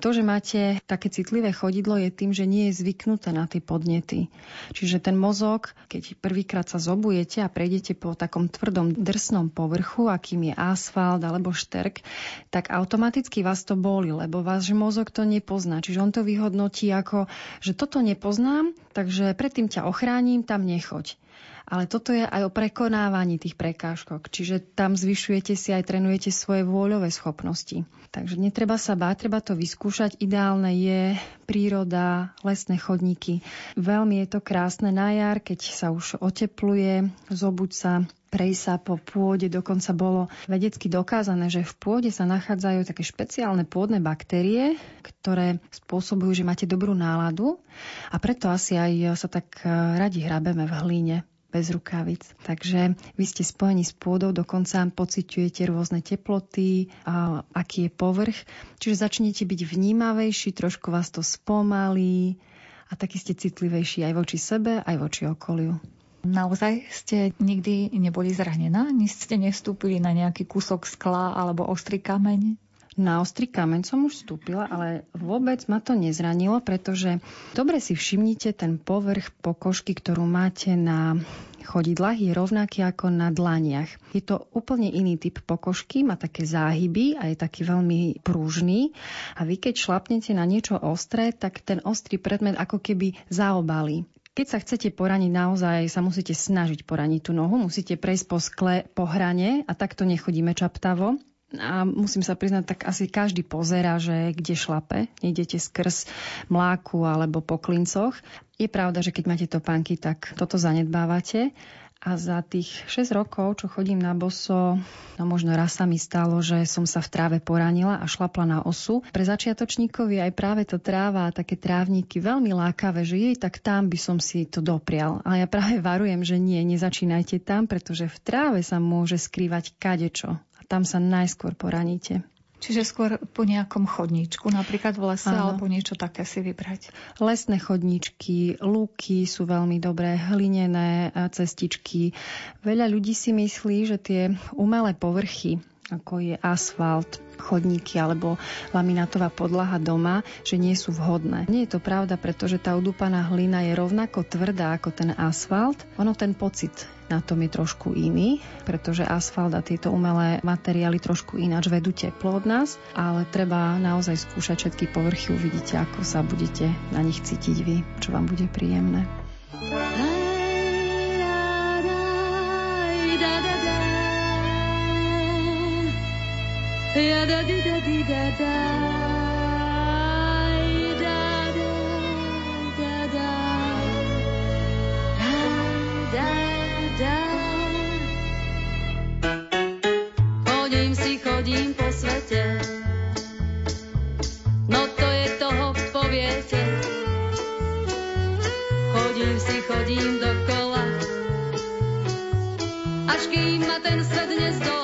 To, že máte také citlivé chodidlo je tým, že nie je zvyknuté na tie podnety. Čiže ten mozog, keď prvýkrát sa zobujete a prejdete po takom tvrdom drsnom povrchu, akým je asfalt alebo šterk, tak automaticky vás to boli, lebo váš mozog to nepozná. Čiže on to vyhodnotí ako, že toto ne nepoznám, takže predtým ťa ochránim, tam nechoď. Ale toto je aj o prekonávaní tých prekážkok, čiže tam zvyšujete si aj trenujete svoje vôľové schopnosti. Takže netreba sa báť, treba to vyskúšať. Ideálne je príroda, lesné chodníky. Veľmi je to krásne na jar, keď sa už otepluje, zobuď sa, prejsť sa po pôde. Dokonca bolo vedecky dokázané, že v pôde sa nachádzajú také špeciálne pôdne baktérie, ktoré spôsobujú, že máte dobrú náladu a preto asi aj sa tak eh, radi hrabeme v hlíne bez rukavic. Takže vy ste spojení s pôdou, dokonca pociťujete rôzne teploty, a aký je povrch. Čiže začnete byť vnímavejší, trošku vás to spomalí a taký ste citlivejší aj voči sebe, aj voči okoliu. Naozaj ste nikdy neboli zranená? Ni ste nestúpili na nejaký kúsok skla alebo ostrý kameň? Na ostrý kameň som už vstúpila, ale vôbec ma to nezranilo, pretože dobre si všimnite ten povrch pokožky, ktorú máte na chodidlách je rovnaký ako na dlaniach. Je to úplne iný typ pokožky, má také záhyby a je taký veľmi prúžný. A vy keď šlapnete na niečo ostré, tak ten ostrý predmet ako keby zaobalí. Keď sa chcete poraniť, naozaj sa musíte snažiť poraniť tú nohu, musíte prejsť po skle po hrane a takto nechodíme čaptavo. a musím sa priznať, tak asi každý pozera, že kde šlape, nejdete skrz mláku alebo po klincoch. Je pravda, že keď máte topánky, tak toto zanedbávate. A za tých 6 rokov, čo chodím na boso, no možno raz sa mi stalo, že som sa v tráve poranila a šlapla na osu. Pre začiatočníkov je aj práve to tráva a také trávniky veľmi lákavé, že jej tak tam by som si to doprial. Ale ja práve varujem, že nie, nezačínajte tam, pretože v tráve sa môže skrývať kadečo. A tam sa najskôr poraníte. Čiže skôr po nejakom chodníčku, napríklad v lese, Áno. alebo niečo také si vybrať. Lesné chodníčky, lúky sú veľmi dobré, hlinené cestičky. Veľa ľudí si myslí, že tie umelé povrchy, ako je asfalt, chodníky alebo laminátová podlaha doma, že nie sú vhodné. Nie je to pravda, pretože tá udúpaná hlina je rovnako tvrdá ako ten asfalt. Ono ten pocit na tom je trošku iný, pretože asfalt a tieto umelé materiály trošku ináč vedú teplo od nás, ale treba naozaj skúšať všetky povrchy, uvidíte, ako sa budete na nich cítiť vy, čo vám bude príjemné. Ja da di da di Chodím si, chodím po svete. No to je toho poviete. Chodím si, chodím dokola. Až kým ma ten svet nezdolá.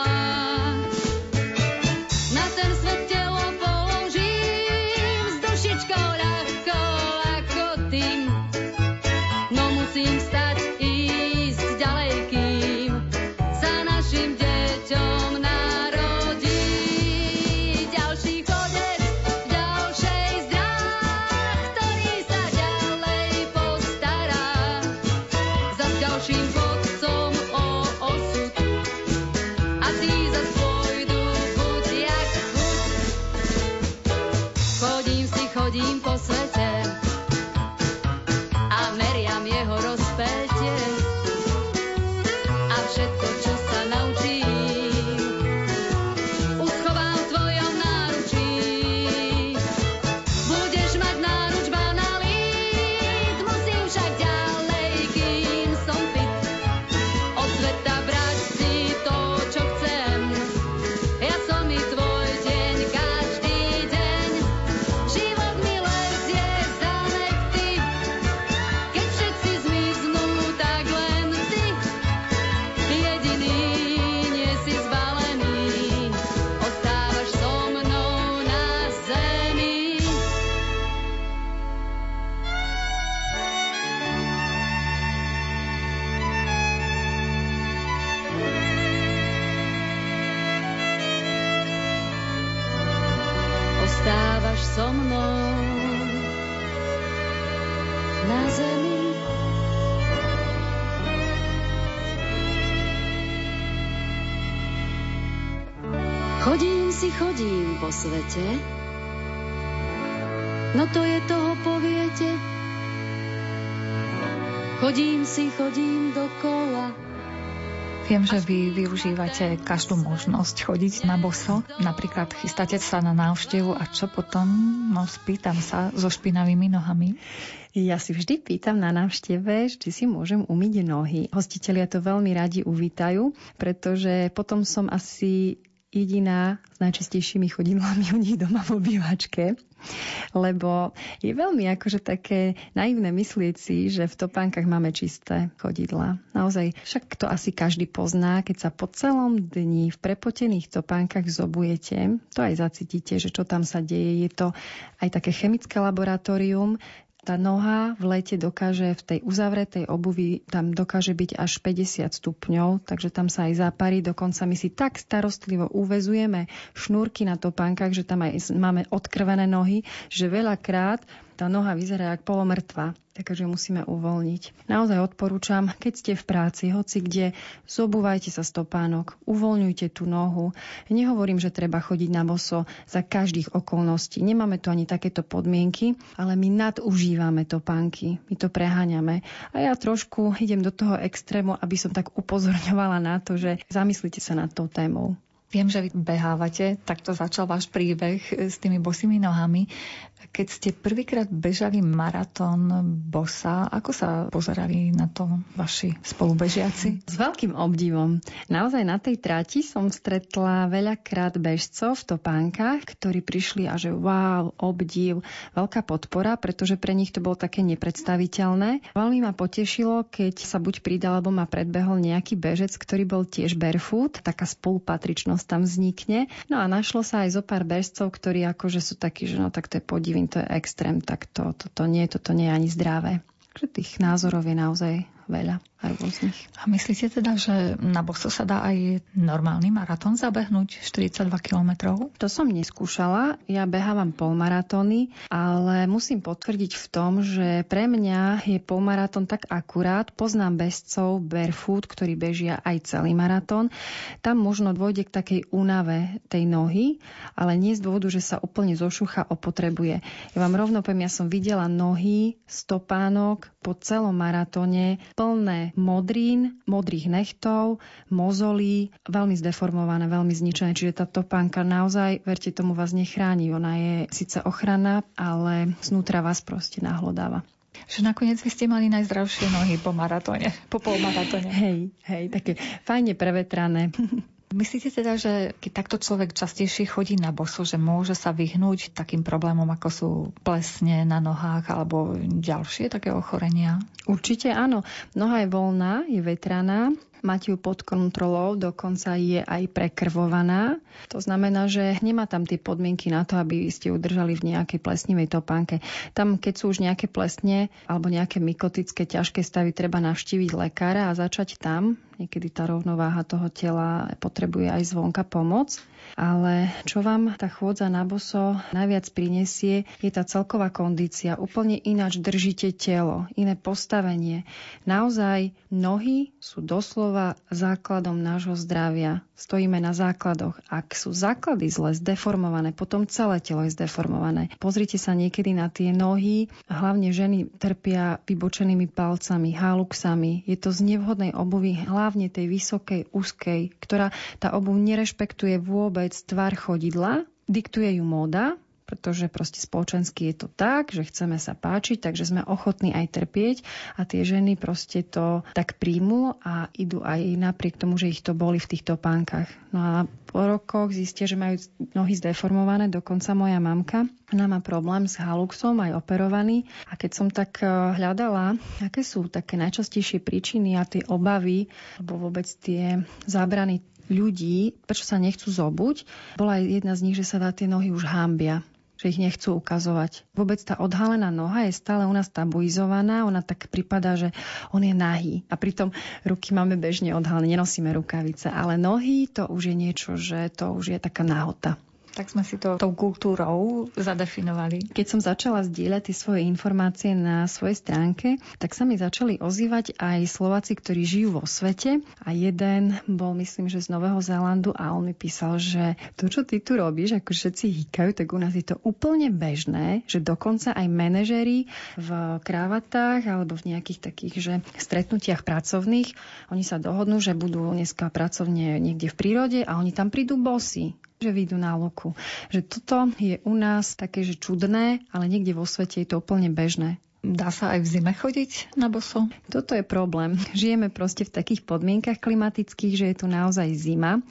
Chodím si, chodím dokola. Viem, že vy využívate každú možnosť chodiť na boso. Napríklad chystáte sa na návštevu a čo potom? No spýtam sa so špinavými nohami. Ja si vždy pýtam na návšteve, či si môžem umyť nohy. Hostitelia to veľmi radi uvítajú, pretože potom som asi jediná s najčastejšími chodidlami u nich doma v obývačke. Lebo je veľmi akože také naivné myslieť si, že v topánkach máme čisté chodidla. Naozaj, však to asi každý pozná, keď sa po celom dni v prepotených topánkach zobujete, to aj zacítite, že čo tam sa deje. Je to aj také chemické laboratórium, tá noha v lete dokáže v tej uzavretej obuvi, tam dokáže byť až 50 stupňov, takže tam sa aj zaparí. Dokonca my si tak starostlivo uvezujeme šnúrky na topánkach, že tam aj máme odkrvené nohy, že veľakrát tá noha vyzerá ako polomrtva, takže musíme uvoľniť. Naozaj odporúčam, keď ste v práci, hoci kde, zobúvajte sa stopánok, uvoľňujte tú nohu. Nehovorím, že treba chodiť na boso za každých okolností. Nemáme tu ani takéto podmienky, ale my nadužívame topánky, my to preháňame. A ja trošku idem do toho extrému, aby som tak upozorňovala na to, že zamyslite sa nad tou témou. Viem, že vy behávate, takto začal váš príbeh s tými bosými nohami. Keď ste prvýkrát bežali maratón bosa, ako sa pozerali na to vaši spolubežiaci? S veľkým obdivom. Naozaj na tej trati som stretla veľakrát bežcov v topánkach, ktorí prišli a že wow, obdiv, veľká podpora, pretože pre nich to bolo také nepredstaviteľné. Veľmi ma potešilo, keď sa buď pridal, alebo ma predbehol nejaký bežec, ktorý bol tiež barefoot, taká spolupatričnosť tam vznikne. No a našlo sa aj zo pár bežcov, ktorí akože sú takí, že no tak to je podivné to je extrém, tak to, to, to nie, toto nie je ani zdravé. Takže tých názorov je naozaj veľa a rôznych. A myslíte teda, že na boso sa dá aj normálny maratón zabehnúť 42 kilometrov? To som neskúšala. Ja behávam polmaratóny, ale musím potvrdiť v tom, že pre mňa je polmaratón tak akurát. Poznám bežcov barefoot, ktorí bežia aj celý maratón. Tam možno dôjde k takej únave tej nohy, ale nie z dôvodu, že sa úplne zošucha opotrebuje. Ja vám rovno poviem, ja som videla nohy, stopánok po celom maratóne plné modrín, modrých nechtov, mozolí, veľmi zdeformované, veľmi zničené. Čiže tá topánka naozaj, verte tomu, vás nechráni. Ona je síce ochrana, ale znútra vás proste nahlodáva že nakoniec vy ste mali najzdravšie nohy po maratóne, po polmaratóne. Hej, hej, také fajne prevetrané. Myslíte teda, že keď takto človek častejšie chodí na boso, že môže sa vyhnúť takým problémom, ako sú plesne na nohách alebo ďalšie také ochorenia? Určite áno. Noha je voľná, je vetraná, máte ju pod kontrolou, dokonca je aj prekrvovaná. To znamená, že nemá tam tie podmienky na to, aby ste udržali v nejakej plesnivej topánke. Tam, keď sú už nejaké plesne alebo nejaké mykotické ťažké stavy, treba navštíviť lekára a začať tam. Niekedy tá rovnováha toho tela potrebuje aj zvonka pomoc. Ale čo vám tá chôdza na boso najviac prinesie, je tá celková kondícia. Úplne ináč držíte telo, iné postavenie. Naozaj nohy sú doslova základom nášho zdravia. Stojíme na základoch. Ak sú základy zle zdeformované, potom celé telo je zdeformované. Pozrite sa niekedy na tie nohy. Hlavne ženy trpia vybočenými palcami, haluxami. Je to z nevhodnej obuvy, hlavne tej vysokej, úzkej, ktorá tá obuv nerešpektuje vôbec tvar chodidla, diktuje ju móda, pretože proste spoločensky je to tak, že chceme sa páčiť, takže sme ochotní aj trpieť a tie ženy proste to tak príjmu a idú aj napriek tomu, že ich to boli v týchto pánkach. No a po rokoch zistia, že majú nohy zdeformované, dokonca moja mamka. Ona má problém s haluxom, aj operovaný. A keď som tak eh, hľadala, aké sú také najčastejšie príčiny a tie obavy, alebo vôbec tie zábrany ľudí, prečo sa nechcú zobuť, bola jedna z nich, že sa na tie nohy už hámbia že ich nechcú ukazovať. Vôbec tá odhalená noha je stále u nás tabuizovaná, ona tak prípada, že on je nahý. A pritom ruky máme bežne odhalené, nenosíme rukavice, ale nohy to už je niečo, že to už je taká nahota. Tak sme si to tou kultúrou zadefinovali. Keď som začala zdieľať tie svoje informácie na svojej stránke, tak sa mi začali ozývať aj Slováci, ktorí žijú vo svete. A jeden bol, myslím, že z Nového Zélandu a on mi písal, že to, čo ty tu robíš, ako všetci hýkajú, tak u nás je to úplne bežné, že dokonca aj manažery v krávatách alebo v nejakých takých že stretnutiach pracovných, oni sa dohodnú, že budú dneska pracovne niekde v prírode a oni tam prídu bosy že vyjdú na luku. Že toto je u nás také, že čudné, ale niekde vo svete je to úplne bežné. Dá sa aj v zime chodiť na boso? Toto je problém. Žijeme proste v takých podmienkach klimatických, že je tu naozaj zima.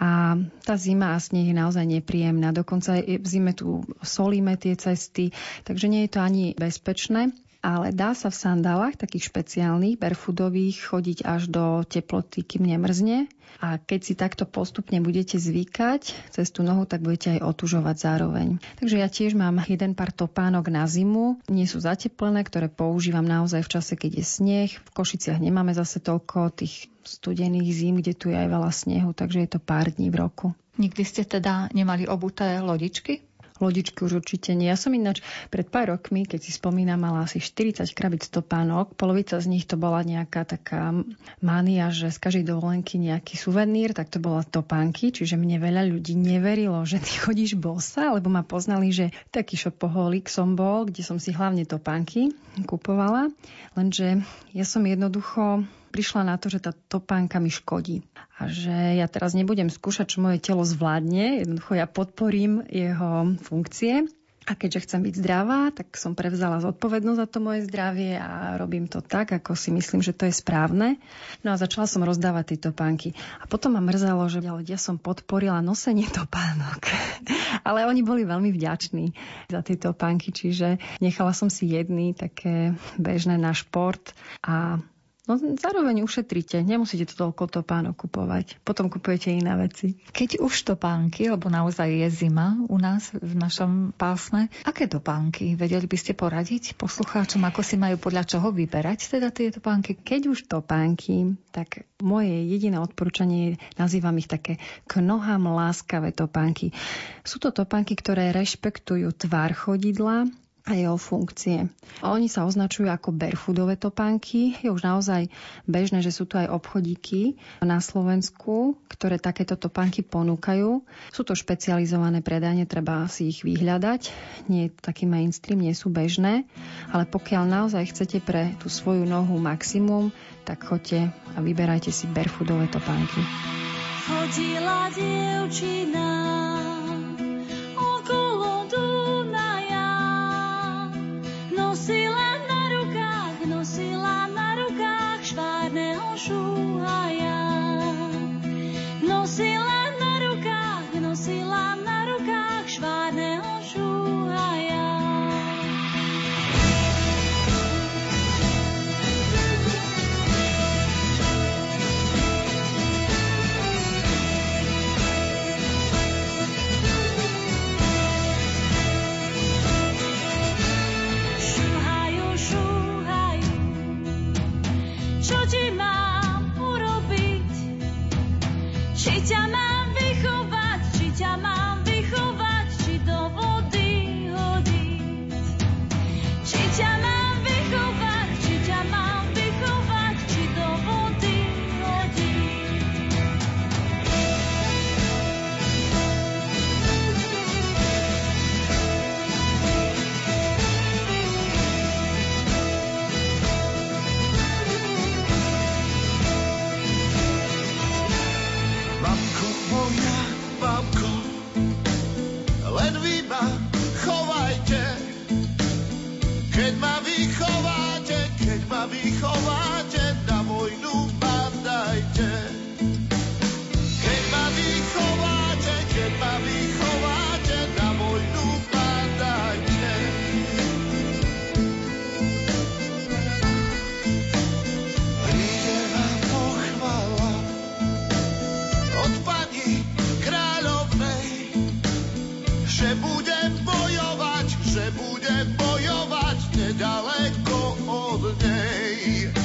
A tá zima a sneh je naozaj nepríjemná. Dokonca v zime tu solíme tie cesty, takže nie je to ani bezpečné ale dá sa v sandálach, takých špeciálnych, barefoodových, chodiť až do teploty, kým nemrzne. A keď si takto postupne budete zvykať cez tú nohu, tak budete aj otužovať zároveň. Takže ja tiež mám jeden pár topánok na zimu. Nie sú zateplené, ktoré používam naozaj v čase, keď je sneh. V Košiciach nemáme zase toľko tých studených zim, kde tu je aj veľa snehu, takže je to pár dní v roku. Nikdy ste teda nemali obuté lodičky? Lodičky už určite nie. Ja som ináč pred pár rokmi, keď si spomínam, mala asi 40 krabic topánok. Polovica z nich to bola nejaká taká mania, že z každej dovolenky nejaký suvenír, tak to bola topánky, čiže mne veľa ľudí neverilo, že ty chodíš bosa, lebo ma poznali, že taký šopoholík som bol, kde som si hlavne topánky kupovala. Lenže ja som jednoducho prišla na to, že tá topánka mi škodí a že ja teraz nebudem skúšať, čo moje telo zvládne, jednoducho ja podporím jeho funkcie a keďže chcem byť zdravá, tak som prevzala zodpovednosť za to moje zdravie a robím to tak, ako si myslím, že to je správne. No a začala som rozdávať tieto topánky. A potom ma mrzelo, že ja som podporila nosenie topánok. Ale oni boli veľmi vďační za tieto topánky, čiže nechala som si jedny také bežné na šport a No zároveň ušetríte, nemusíte to toľko topánok kupovať. Potom kupujete iné veci. Keď už topánky, lebo naozaj je zima u nás v našom pásme, aké topánky? Vedeli by ste poradiť poslucháčom, ako si majú podľa čoho vyberať teda tie topánky? Keď už topánky, tak moje jediné odporúčanie je, nazývam ich také k nohám láskavé topánky. Sú to topánky, ktoré rešpektujú tvár chodidla, a jeho funkcie. Oni sa označujú ako barefootové topánky. Je už naozaj bežné, že sú tu aj obchodíky na Slovensku, ktoré takéto topánky ponúkajú. Sú to špecializované predanie, treba si ich vyhľadať. Nie je taký mainstream, nie sú bežné, ale pokiaľ naozaj chcete pre tú svoju nohu maximum, tak choďte a vyberajte si barefootové topánky. Chodila dievčina Yeah.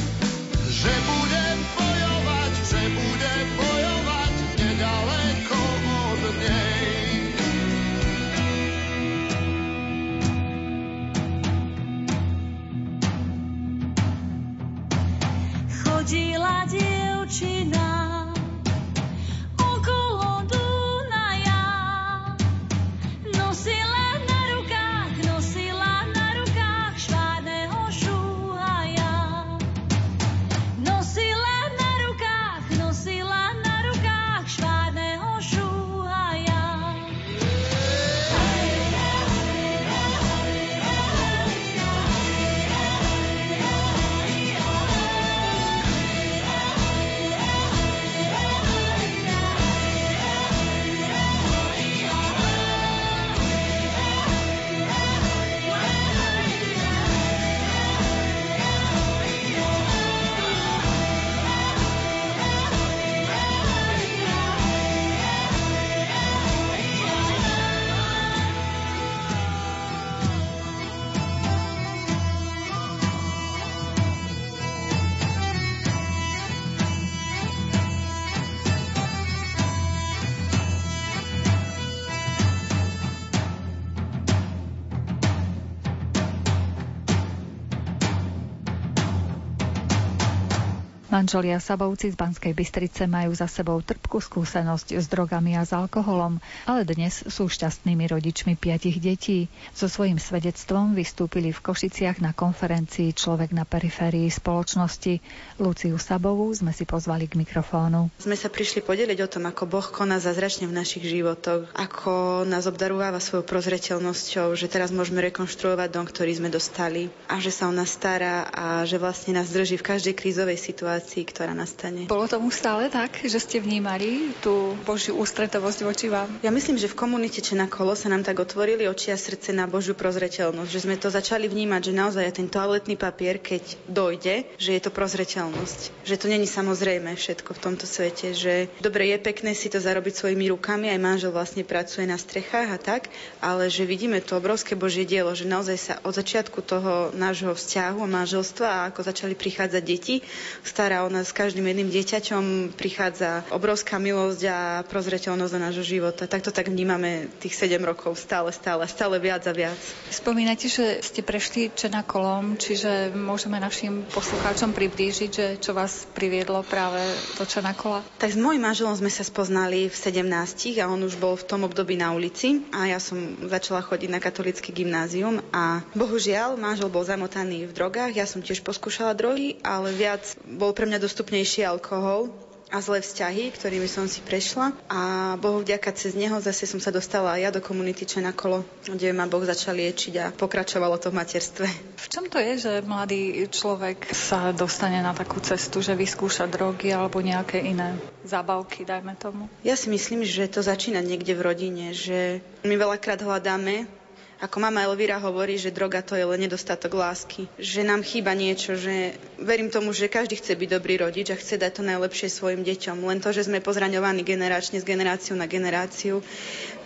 Manželia Sabovci z Banskej Bystrice majú za sebou trpkú skúsenosť s drogami a s alkoholom, ale dnes sú šťastnými rodičmi piatich detí. So svojím svedectvom vystúpili v Košiciach na konferencii Človek na periférii spoločnosti. Luciu Sabovú sme si pozvali k mikrofónu. Sme sa prišli podeliť o tom, ako Boh koná zazračne v našich životoch, ako nás obdarúva svojou prozreteľnosťou, že teraz môžeme rekonštruovať dom, ktorý sme dostali a že sa o nás stará a že vlastne nás drží v každej krízovej situácii situácii, ktorá nastane. Bolo tomu stále tak, že ste vnímali tú Božiu ústretovosť voči vám? Ja myslím, že v komunite Čena kolo sa nám tak otvorili oči a srdce na Božiu prozreteľnosť, že sme to začali vnímať, že naozaj ten toaletný papier, keď dojde, že je to prozreteľnosť. Že to není samozrejme všetko v tomto svete, že dobre je pekné si to zarobiť svojimi rukami, aj manžel vlastne pracuje na strechách a tak, ale že vidíme to obrovské Božie dielo, že naozaj sa od začiatku toho nášho vzťahu a manželstva a ako začali prichádzať deti, stará o nás s každým jedným dieťaťom, prichádza obrovská milosť a prozreteľnosť do nášho života. Takto tak vnímame tých 7 rokov stále, stále, stále viac a viac. Spomínate, že ste prešli Čenakolom, čiže môžeme našim poslucháčom priblížiť, že čo vás priviedlo práve do Čenakola? Tak s mojím manželom sme sa spoznali v 17 a on už bol v tom období na ulici a ja som začala chodiť na katolické gymnázium a bohužiaľ manžel bol zamotaný v drogách, ja som tiež poskúšala drogy, ale viac bol pre mňa dostupnejší alkohol a zlé vzťahy, ktorými som si prešla a Bohu vďaka cez neho zase som sa dostala aj ja do komunity Čenakolo, kde ma Boh začal liečiť a pokračovalo to v materstve. V čom to je, že mladý človek sa dostane na takú cestu, že vyskúša drogy alebo nejaké iné zábavky, dajme tomu? Ja si myslím, že to začína niekde v rodine, že my veľakrát hľadáme ako mama Elvira hovorí, že droga to je len nedostatok lásky. Že nám chýba niečo, že verím tomu, že každý chce byť dobrý rodič a chce dať to najlepšie svojim deťom. Len to, že sme pozraňovaní generačne z generáciu na generáciu,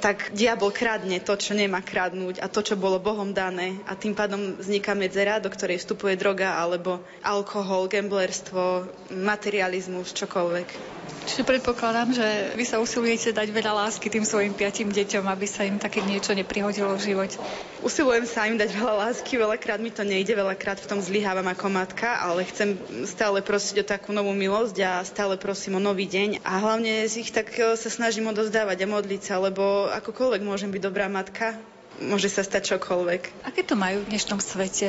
tak diabol kradne to, čo nemá kradnúť a to, čo bolo Bohom dané. A tým pádom vzniká medzera, do ktorej vstupuje droga alebo alkohol, gamblerstvo, materializmus, čokoľvek. Čiže predpokladám, že vy sa usilujete dať veľa lásky tým svojim piatim deťom, aby sa im také niečo neprihodilo v živote. Usilujem sa im dať veľa lásky, veľakrát mi to nejde, veľakrát v tom zlyhávam ako matka, ale chcem stále prosiť o takú novú milosť a stále prosím o nový deň a hlavne ich tak e, sa snažím odozdávať a modliť sa, lebo akokoľvek môžem byť dobrá matka, môže sa stať čokoľvek. Aké to majú v dnešnom svete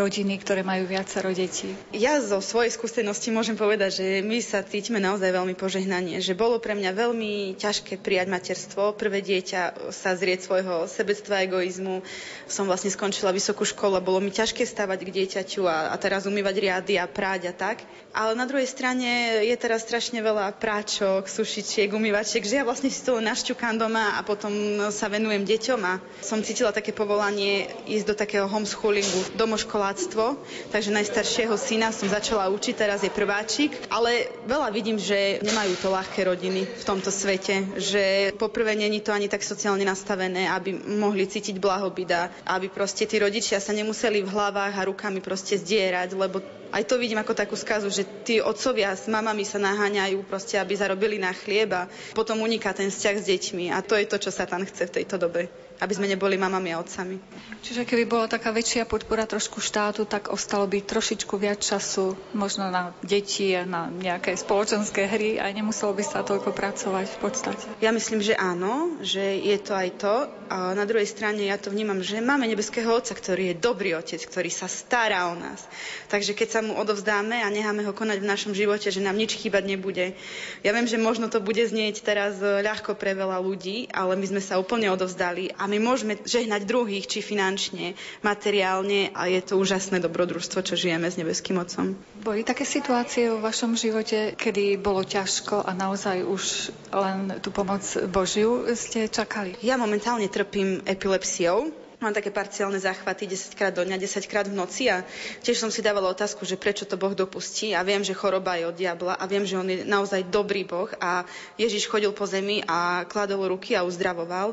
rodiny, ktoré majú viacero detí? Ja zo svojej skúsenosti môžem povedať, že my sa cítime naozaj veľmi požehnanie, že bolo pre mňa veľmi ťažké prijať materstvo. Prvé dieťa sa zrieť svojho sebectva, egoizmu. Som vlastne skončila vysokú školu a bolo mi ťažké stávať k dieťaťu a, a teraz umývať riady a práť a tak. Ale na druhej strane je teraz strašne veľa práčok, sušičiek, umývačiek, že ja vlastne si to našťukám doma a potom sa venujem deťom a som cítila také povolanie ísť do takého homeschoolingu, domoškoláctvo, takže najstaršieho syna som začala učiť, teraz je prváčik, ale veľa vidím, že nemajú to ľahké rodiny v tomto svete, že poprvé není to ani tak sociálne nastavené, aby mohli cítiť blahobyt a aby proste tí rodičia sa nemuseli v hlavách a rukami proste zdierať, lebo aj to vidím ako takú skazu, že tí otcovia s mamami sa naháňajú proste, aby zarobili na chlieb a potom uniká ten vzťah s deťmi a to je to, čo sa tam chce v tejto dobe aby sme neboli mamami a otcami. Čiže keby bola taká väčšia podpora trošku štátu, tak ostalo by trošičku viac času možno na deti a na nejaké spoločenské hry a nemuselo by sa toľko pracovať v podstate. Ja myslím, že áno, že je to aj to. A na druhej strane ja to vnímam, že máme nebeského otca, ktorý je dobrý otec, ktorý sa stará o nás. Takže keď sa mu odovzdáme a necháme ho konať v našom živote, že nám nič chýbať nebude. Ja viem, že možno to bude znieť teraz ľahko pre veľa ľudí, ale my sme sa úplne odovzdali a my môžeme žehnať druhých, či finančne, materiálne a je to úžasné dobrodružstvo, čo žijeme s nebeským Otcom. Boli také situácie vo vašom živote, kedy bolo ťažko a naozaj už len tú pomoc Božiu ste čakali? Ja momentálne trpím epilepsiou, Mám také parciálne záchvaty 10 krát do dňa, 10 krát v noci a tiež som si dávala otázku, že prečo to Boh dopustí a viem, že choroba je od diabla a viem, že on je naozaj dobrý Boh a Ježiš chodil po zemi a kladol ruky a uzdravoval.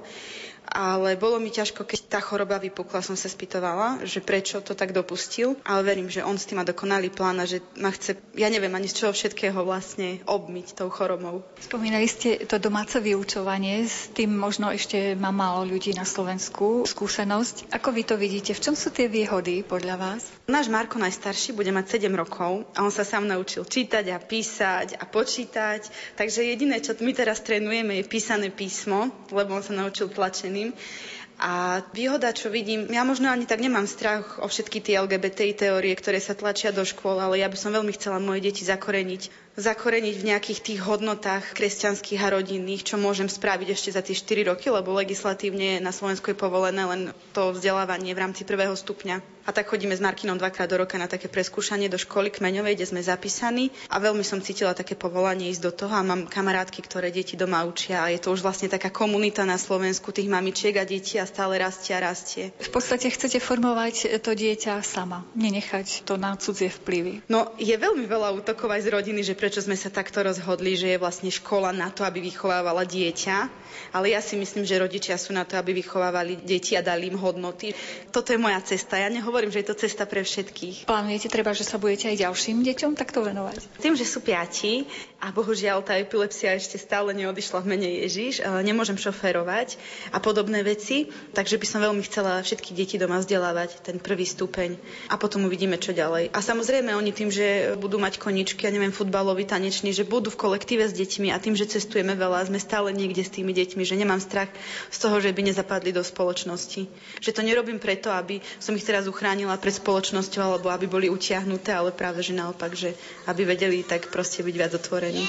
Ale bolo mi ťažko, keď tá choroba vypukla, som sa spýtovala, že prečo to tak dopustil, ale verím, že on s tým má dokonalý plán a že ma chce, ja neviem ani z čoho všetkého vlastne obmyť tou chorobou. Spomínali ste to domáce vyučovanie, s tým možno ešte má málo ľudí na Slovensku skúsenosť. Ako vy to vidíte? V čom sú tie výhody podľa vás? Náš Marko najstarší bude mať 7 rokov a on sa sám naučil čítať a písať a počítať, takže jediné, čo my teraz trénujeme, je písané písmo, lebo on sa naučil tlačený tým. A výhoda, čo vidím, ja možno ani tak nemám strach o všetky tie LGBTI teórie, ktoré sa tlačia do škôl, ale ja by som veľmi chcela moje deti zakoreniť zakoreniť v nejakých tých hodnotách kresťanských a rodinných, čo môžem spraviť ešte za tie 4 roky, lebo legislatívne na Slovensku je povolené len to vzdelávanie v rámci prvého stupňa. A tak chodíme s Markinom dvakrát do roka na také preskúšanie do školy kmeňovej, kde sme zapísaní a veľmi som cítila také povolanie ísť do toho a mám kamarátky, ktoré deti doma učia a je to už vlastne taká komunita na Slovensku tých mamičiek a detí a stále rastie a rastie. V podstate chcete formovať to dieťa sama, nenechať to na cudzie vplyvy. No je veľmi veľa útokov aj z rodiny, že prečo sme sa takto rozhodli, že je vlastne škola na to, aby vychovávala dieťa. Ale ja si myslím, že rodičia sú na to, aby vychovávali deti a dali im hodnoty. Toto je moja cesta. Ja nehovorím, že je to cesta pre všetkých. Plánujete treba, že sa budete aj ďalším deťom takto venovať? Tým, že sú piati a bohužiaľ tá epilepsia ešte stále neodišla v mene Ježiš, nemôžem šoférovať a podobné veci, takže by som veľmi chcela všetky deti doma vzdelávať, ten prvý stupeň a potom uvidíme, čo ďalej. A samozrejme oni tým, že budú mať koničky, ja neviem, futbal futbaloví, taneční, že budú v kolektíve s deťmi a tým, že cestujeme veľa, sme stále niekde s tými deťmi, že nemám strach z toho, že by nezapadli do spoločnosti. Že to nerobím preto, aby som ich teraz uchránila pred spoločnosťou alebo aby boli utiahnuté, ale práve, že naopak, že aby vedeli tak proste byť viac otvorení.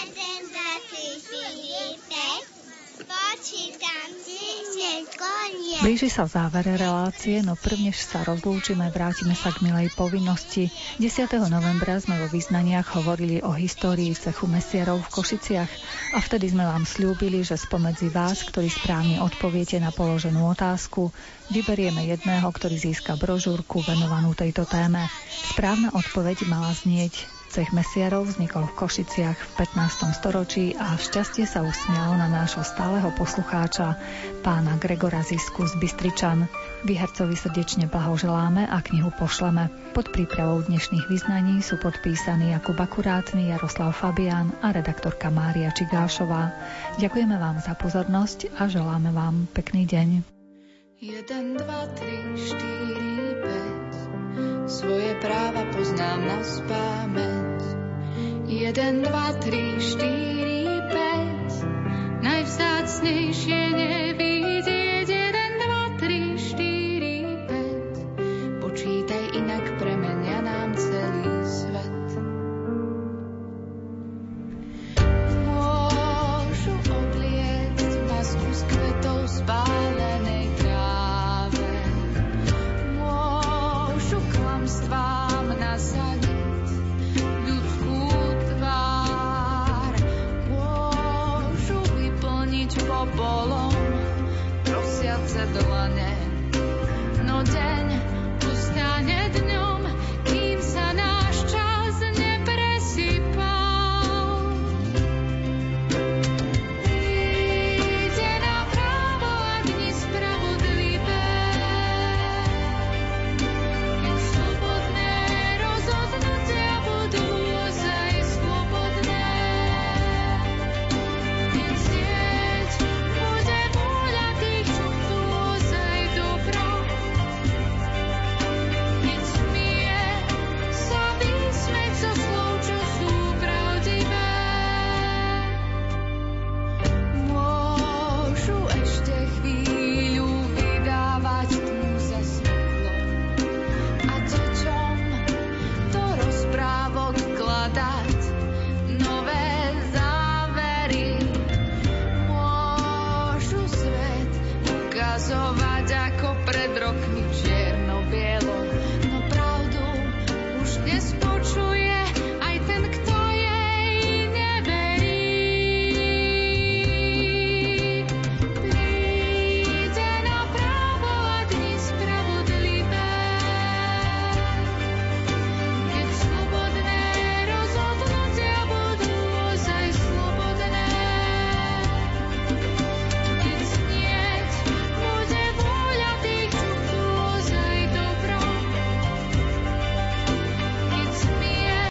Blíži sa v závere relácie, no prvnež sa rozlúčime, vrátime sa k milej povinnosti. 10. novembra sme vo význaniach hovorili o histórii cechu mesiarov v Košiciach a vtedy sme vám slúbili, že spomedzi vás, ktorí správne odpoviete na položenú otázku, vyberieme jedného, ktorý získa brožúrku venovanú tejto téme. Správna odpoveď mala znieť Cech mesiarov vznikol v Košiciach v 15. storočí a šťastie sa usmialo na nášho stáleho poslucháča, pána Gregora Zisku z Bystričan. Vyhercovi srdečne blahoželáme a knihu pošleme. Pod prípravou dnešných vyznaní sú podpísaní Jakub Akurátny, Jaroslav Fabián a redaktorka Mária Čigášová. Ďakujeme vám za pozornosť a želáme vám pekný deň. 1, 2, 3, 4, 5 svoje práva poznám na spameť. 1, 2, 3, 4, 5. Najvzácnejšie nevidieť. 1, 2, 3, 4, 5. Počítaj inak premenia nám celý svet. Môžu obliecť masku s kvetou spáť.